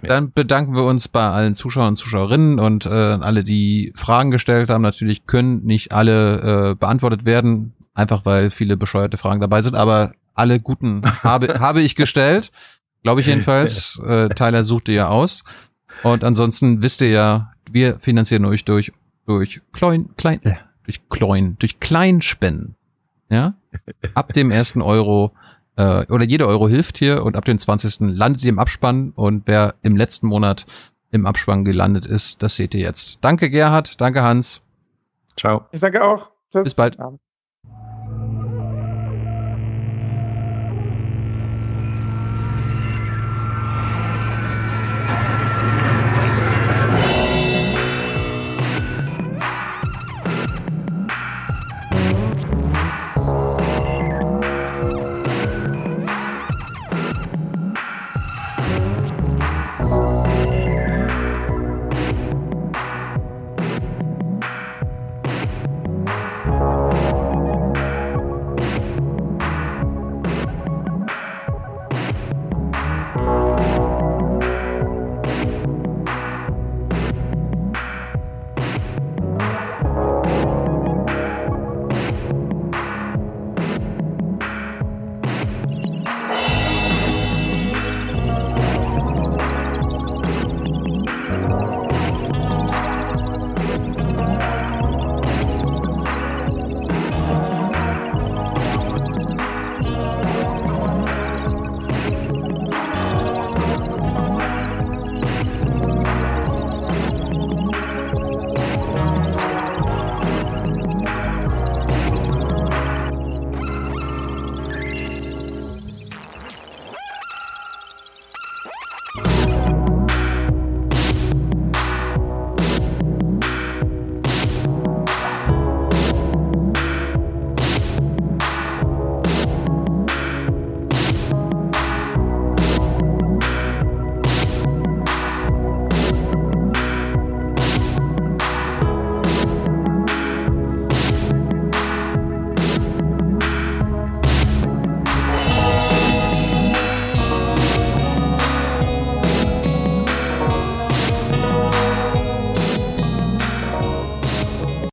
dann bedanken wir uns bei allen Zuschauern und Zuschauerinnen und äh, alle, die Fragen gestellt haben. Natürlich können nicht alle äh, beantwortet werden, einfach weil viele bescheuerte Fragen dabei sind, aber alle guten habe, habe ich gestellt. Glaube ich jedenfalls. Äh, Tyler sucht ihr ja aus. Und ansonsten wisst ihr ja, wir finanzieren euch durch, durch Klein, klein, äh, durch Klein, durch Kleinspenden. Ja? Ab dem ersten Euro äh, oder jeder Euro hilft hier und ab dem 20. landet ihr im Abspann und wer im letzten Monat im Abspann gelandet ist, das seht ihr jetzt. Danke Gerhard, danke Hans. Ciao. Ich danke auch. Tschüss. Bis bald. Abend.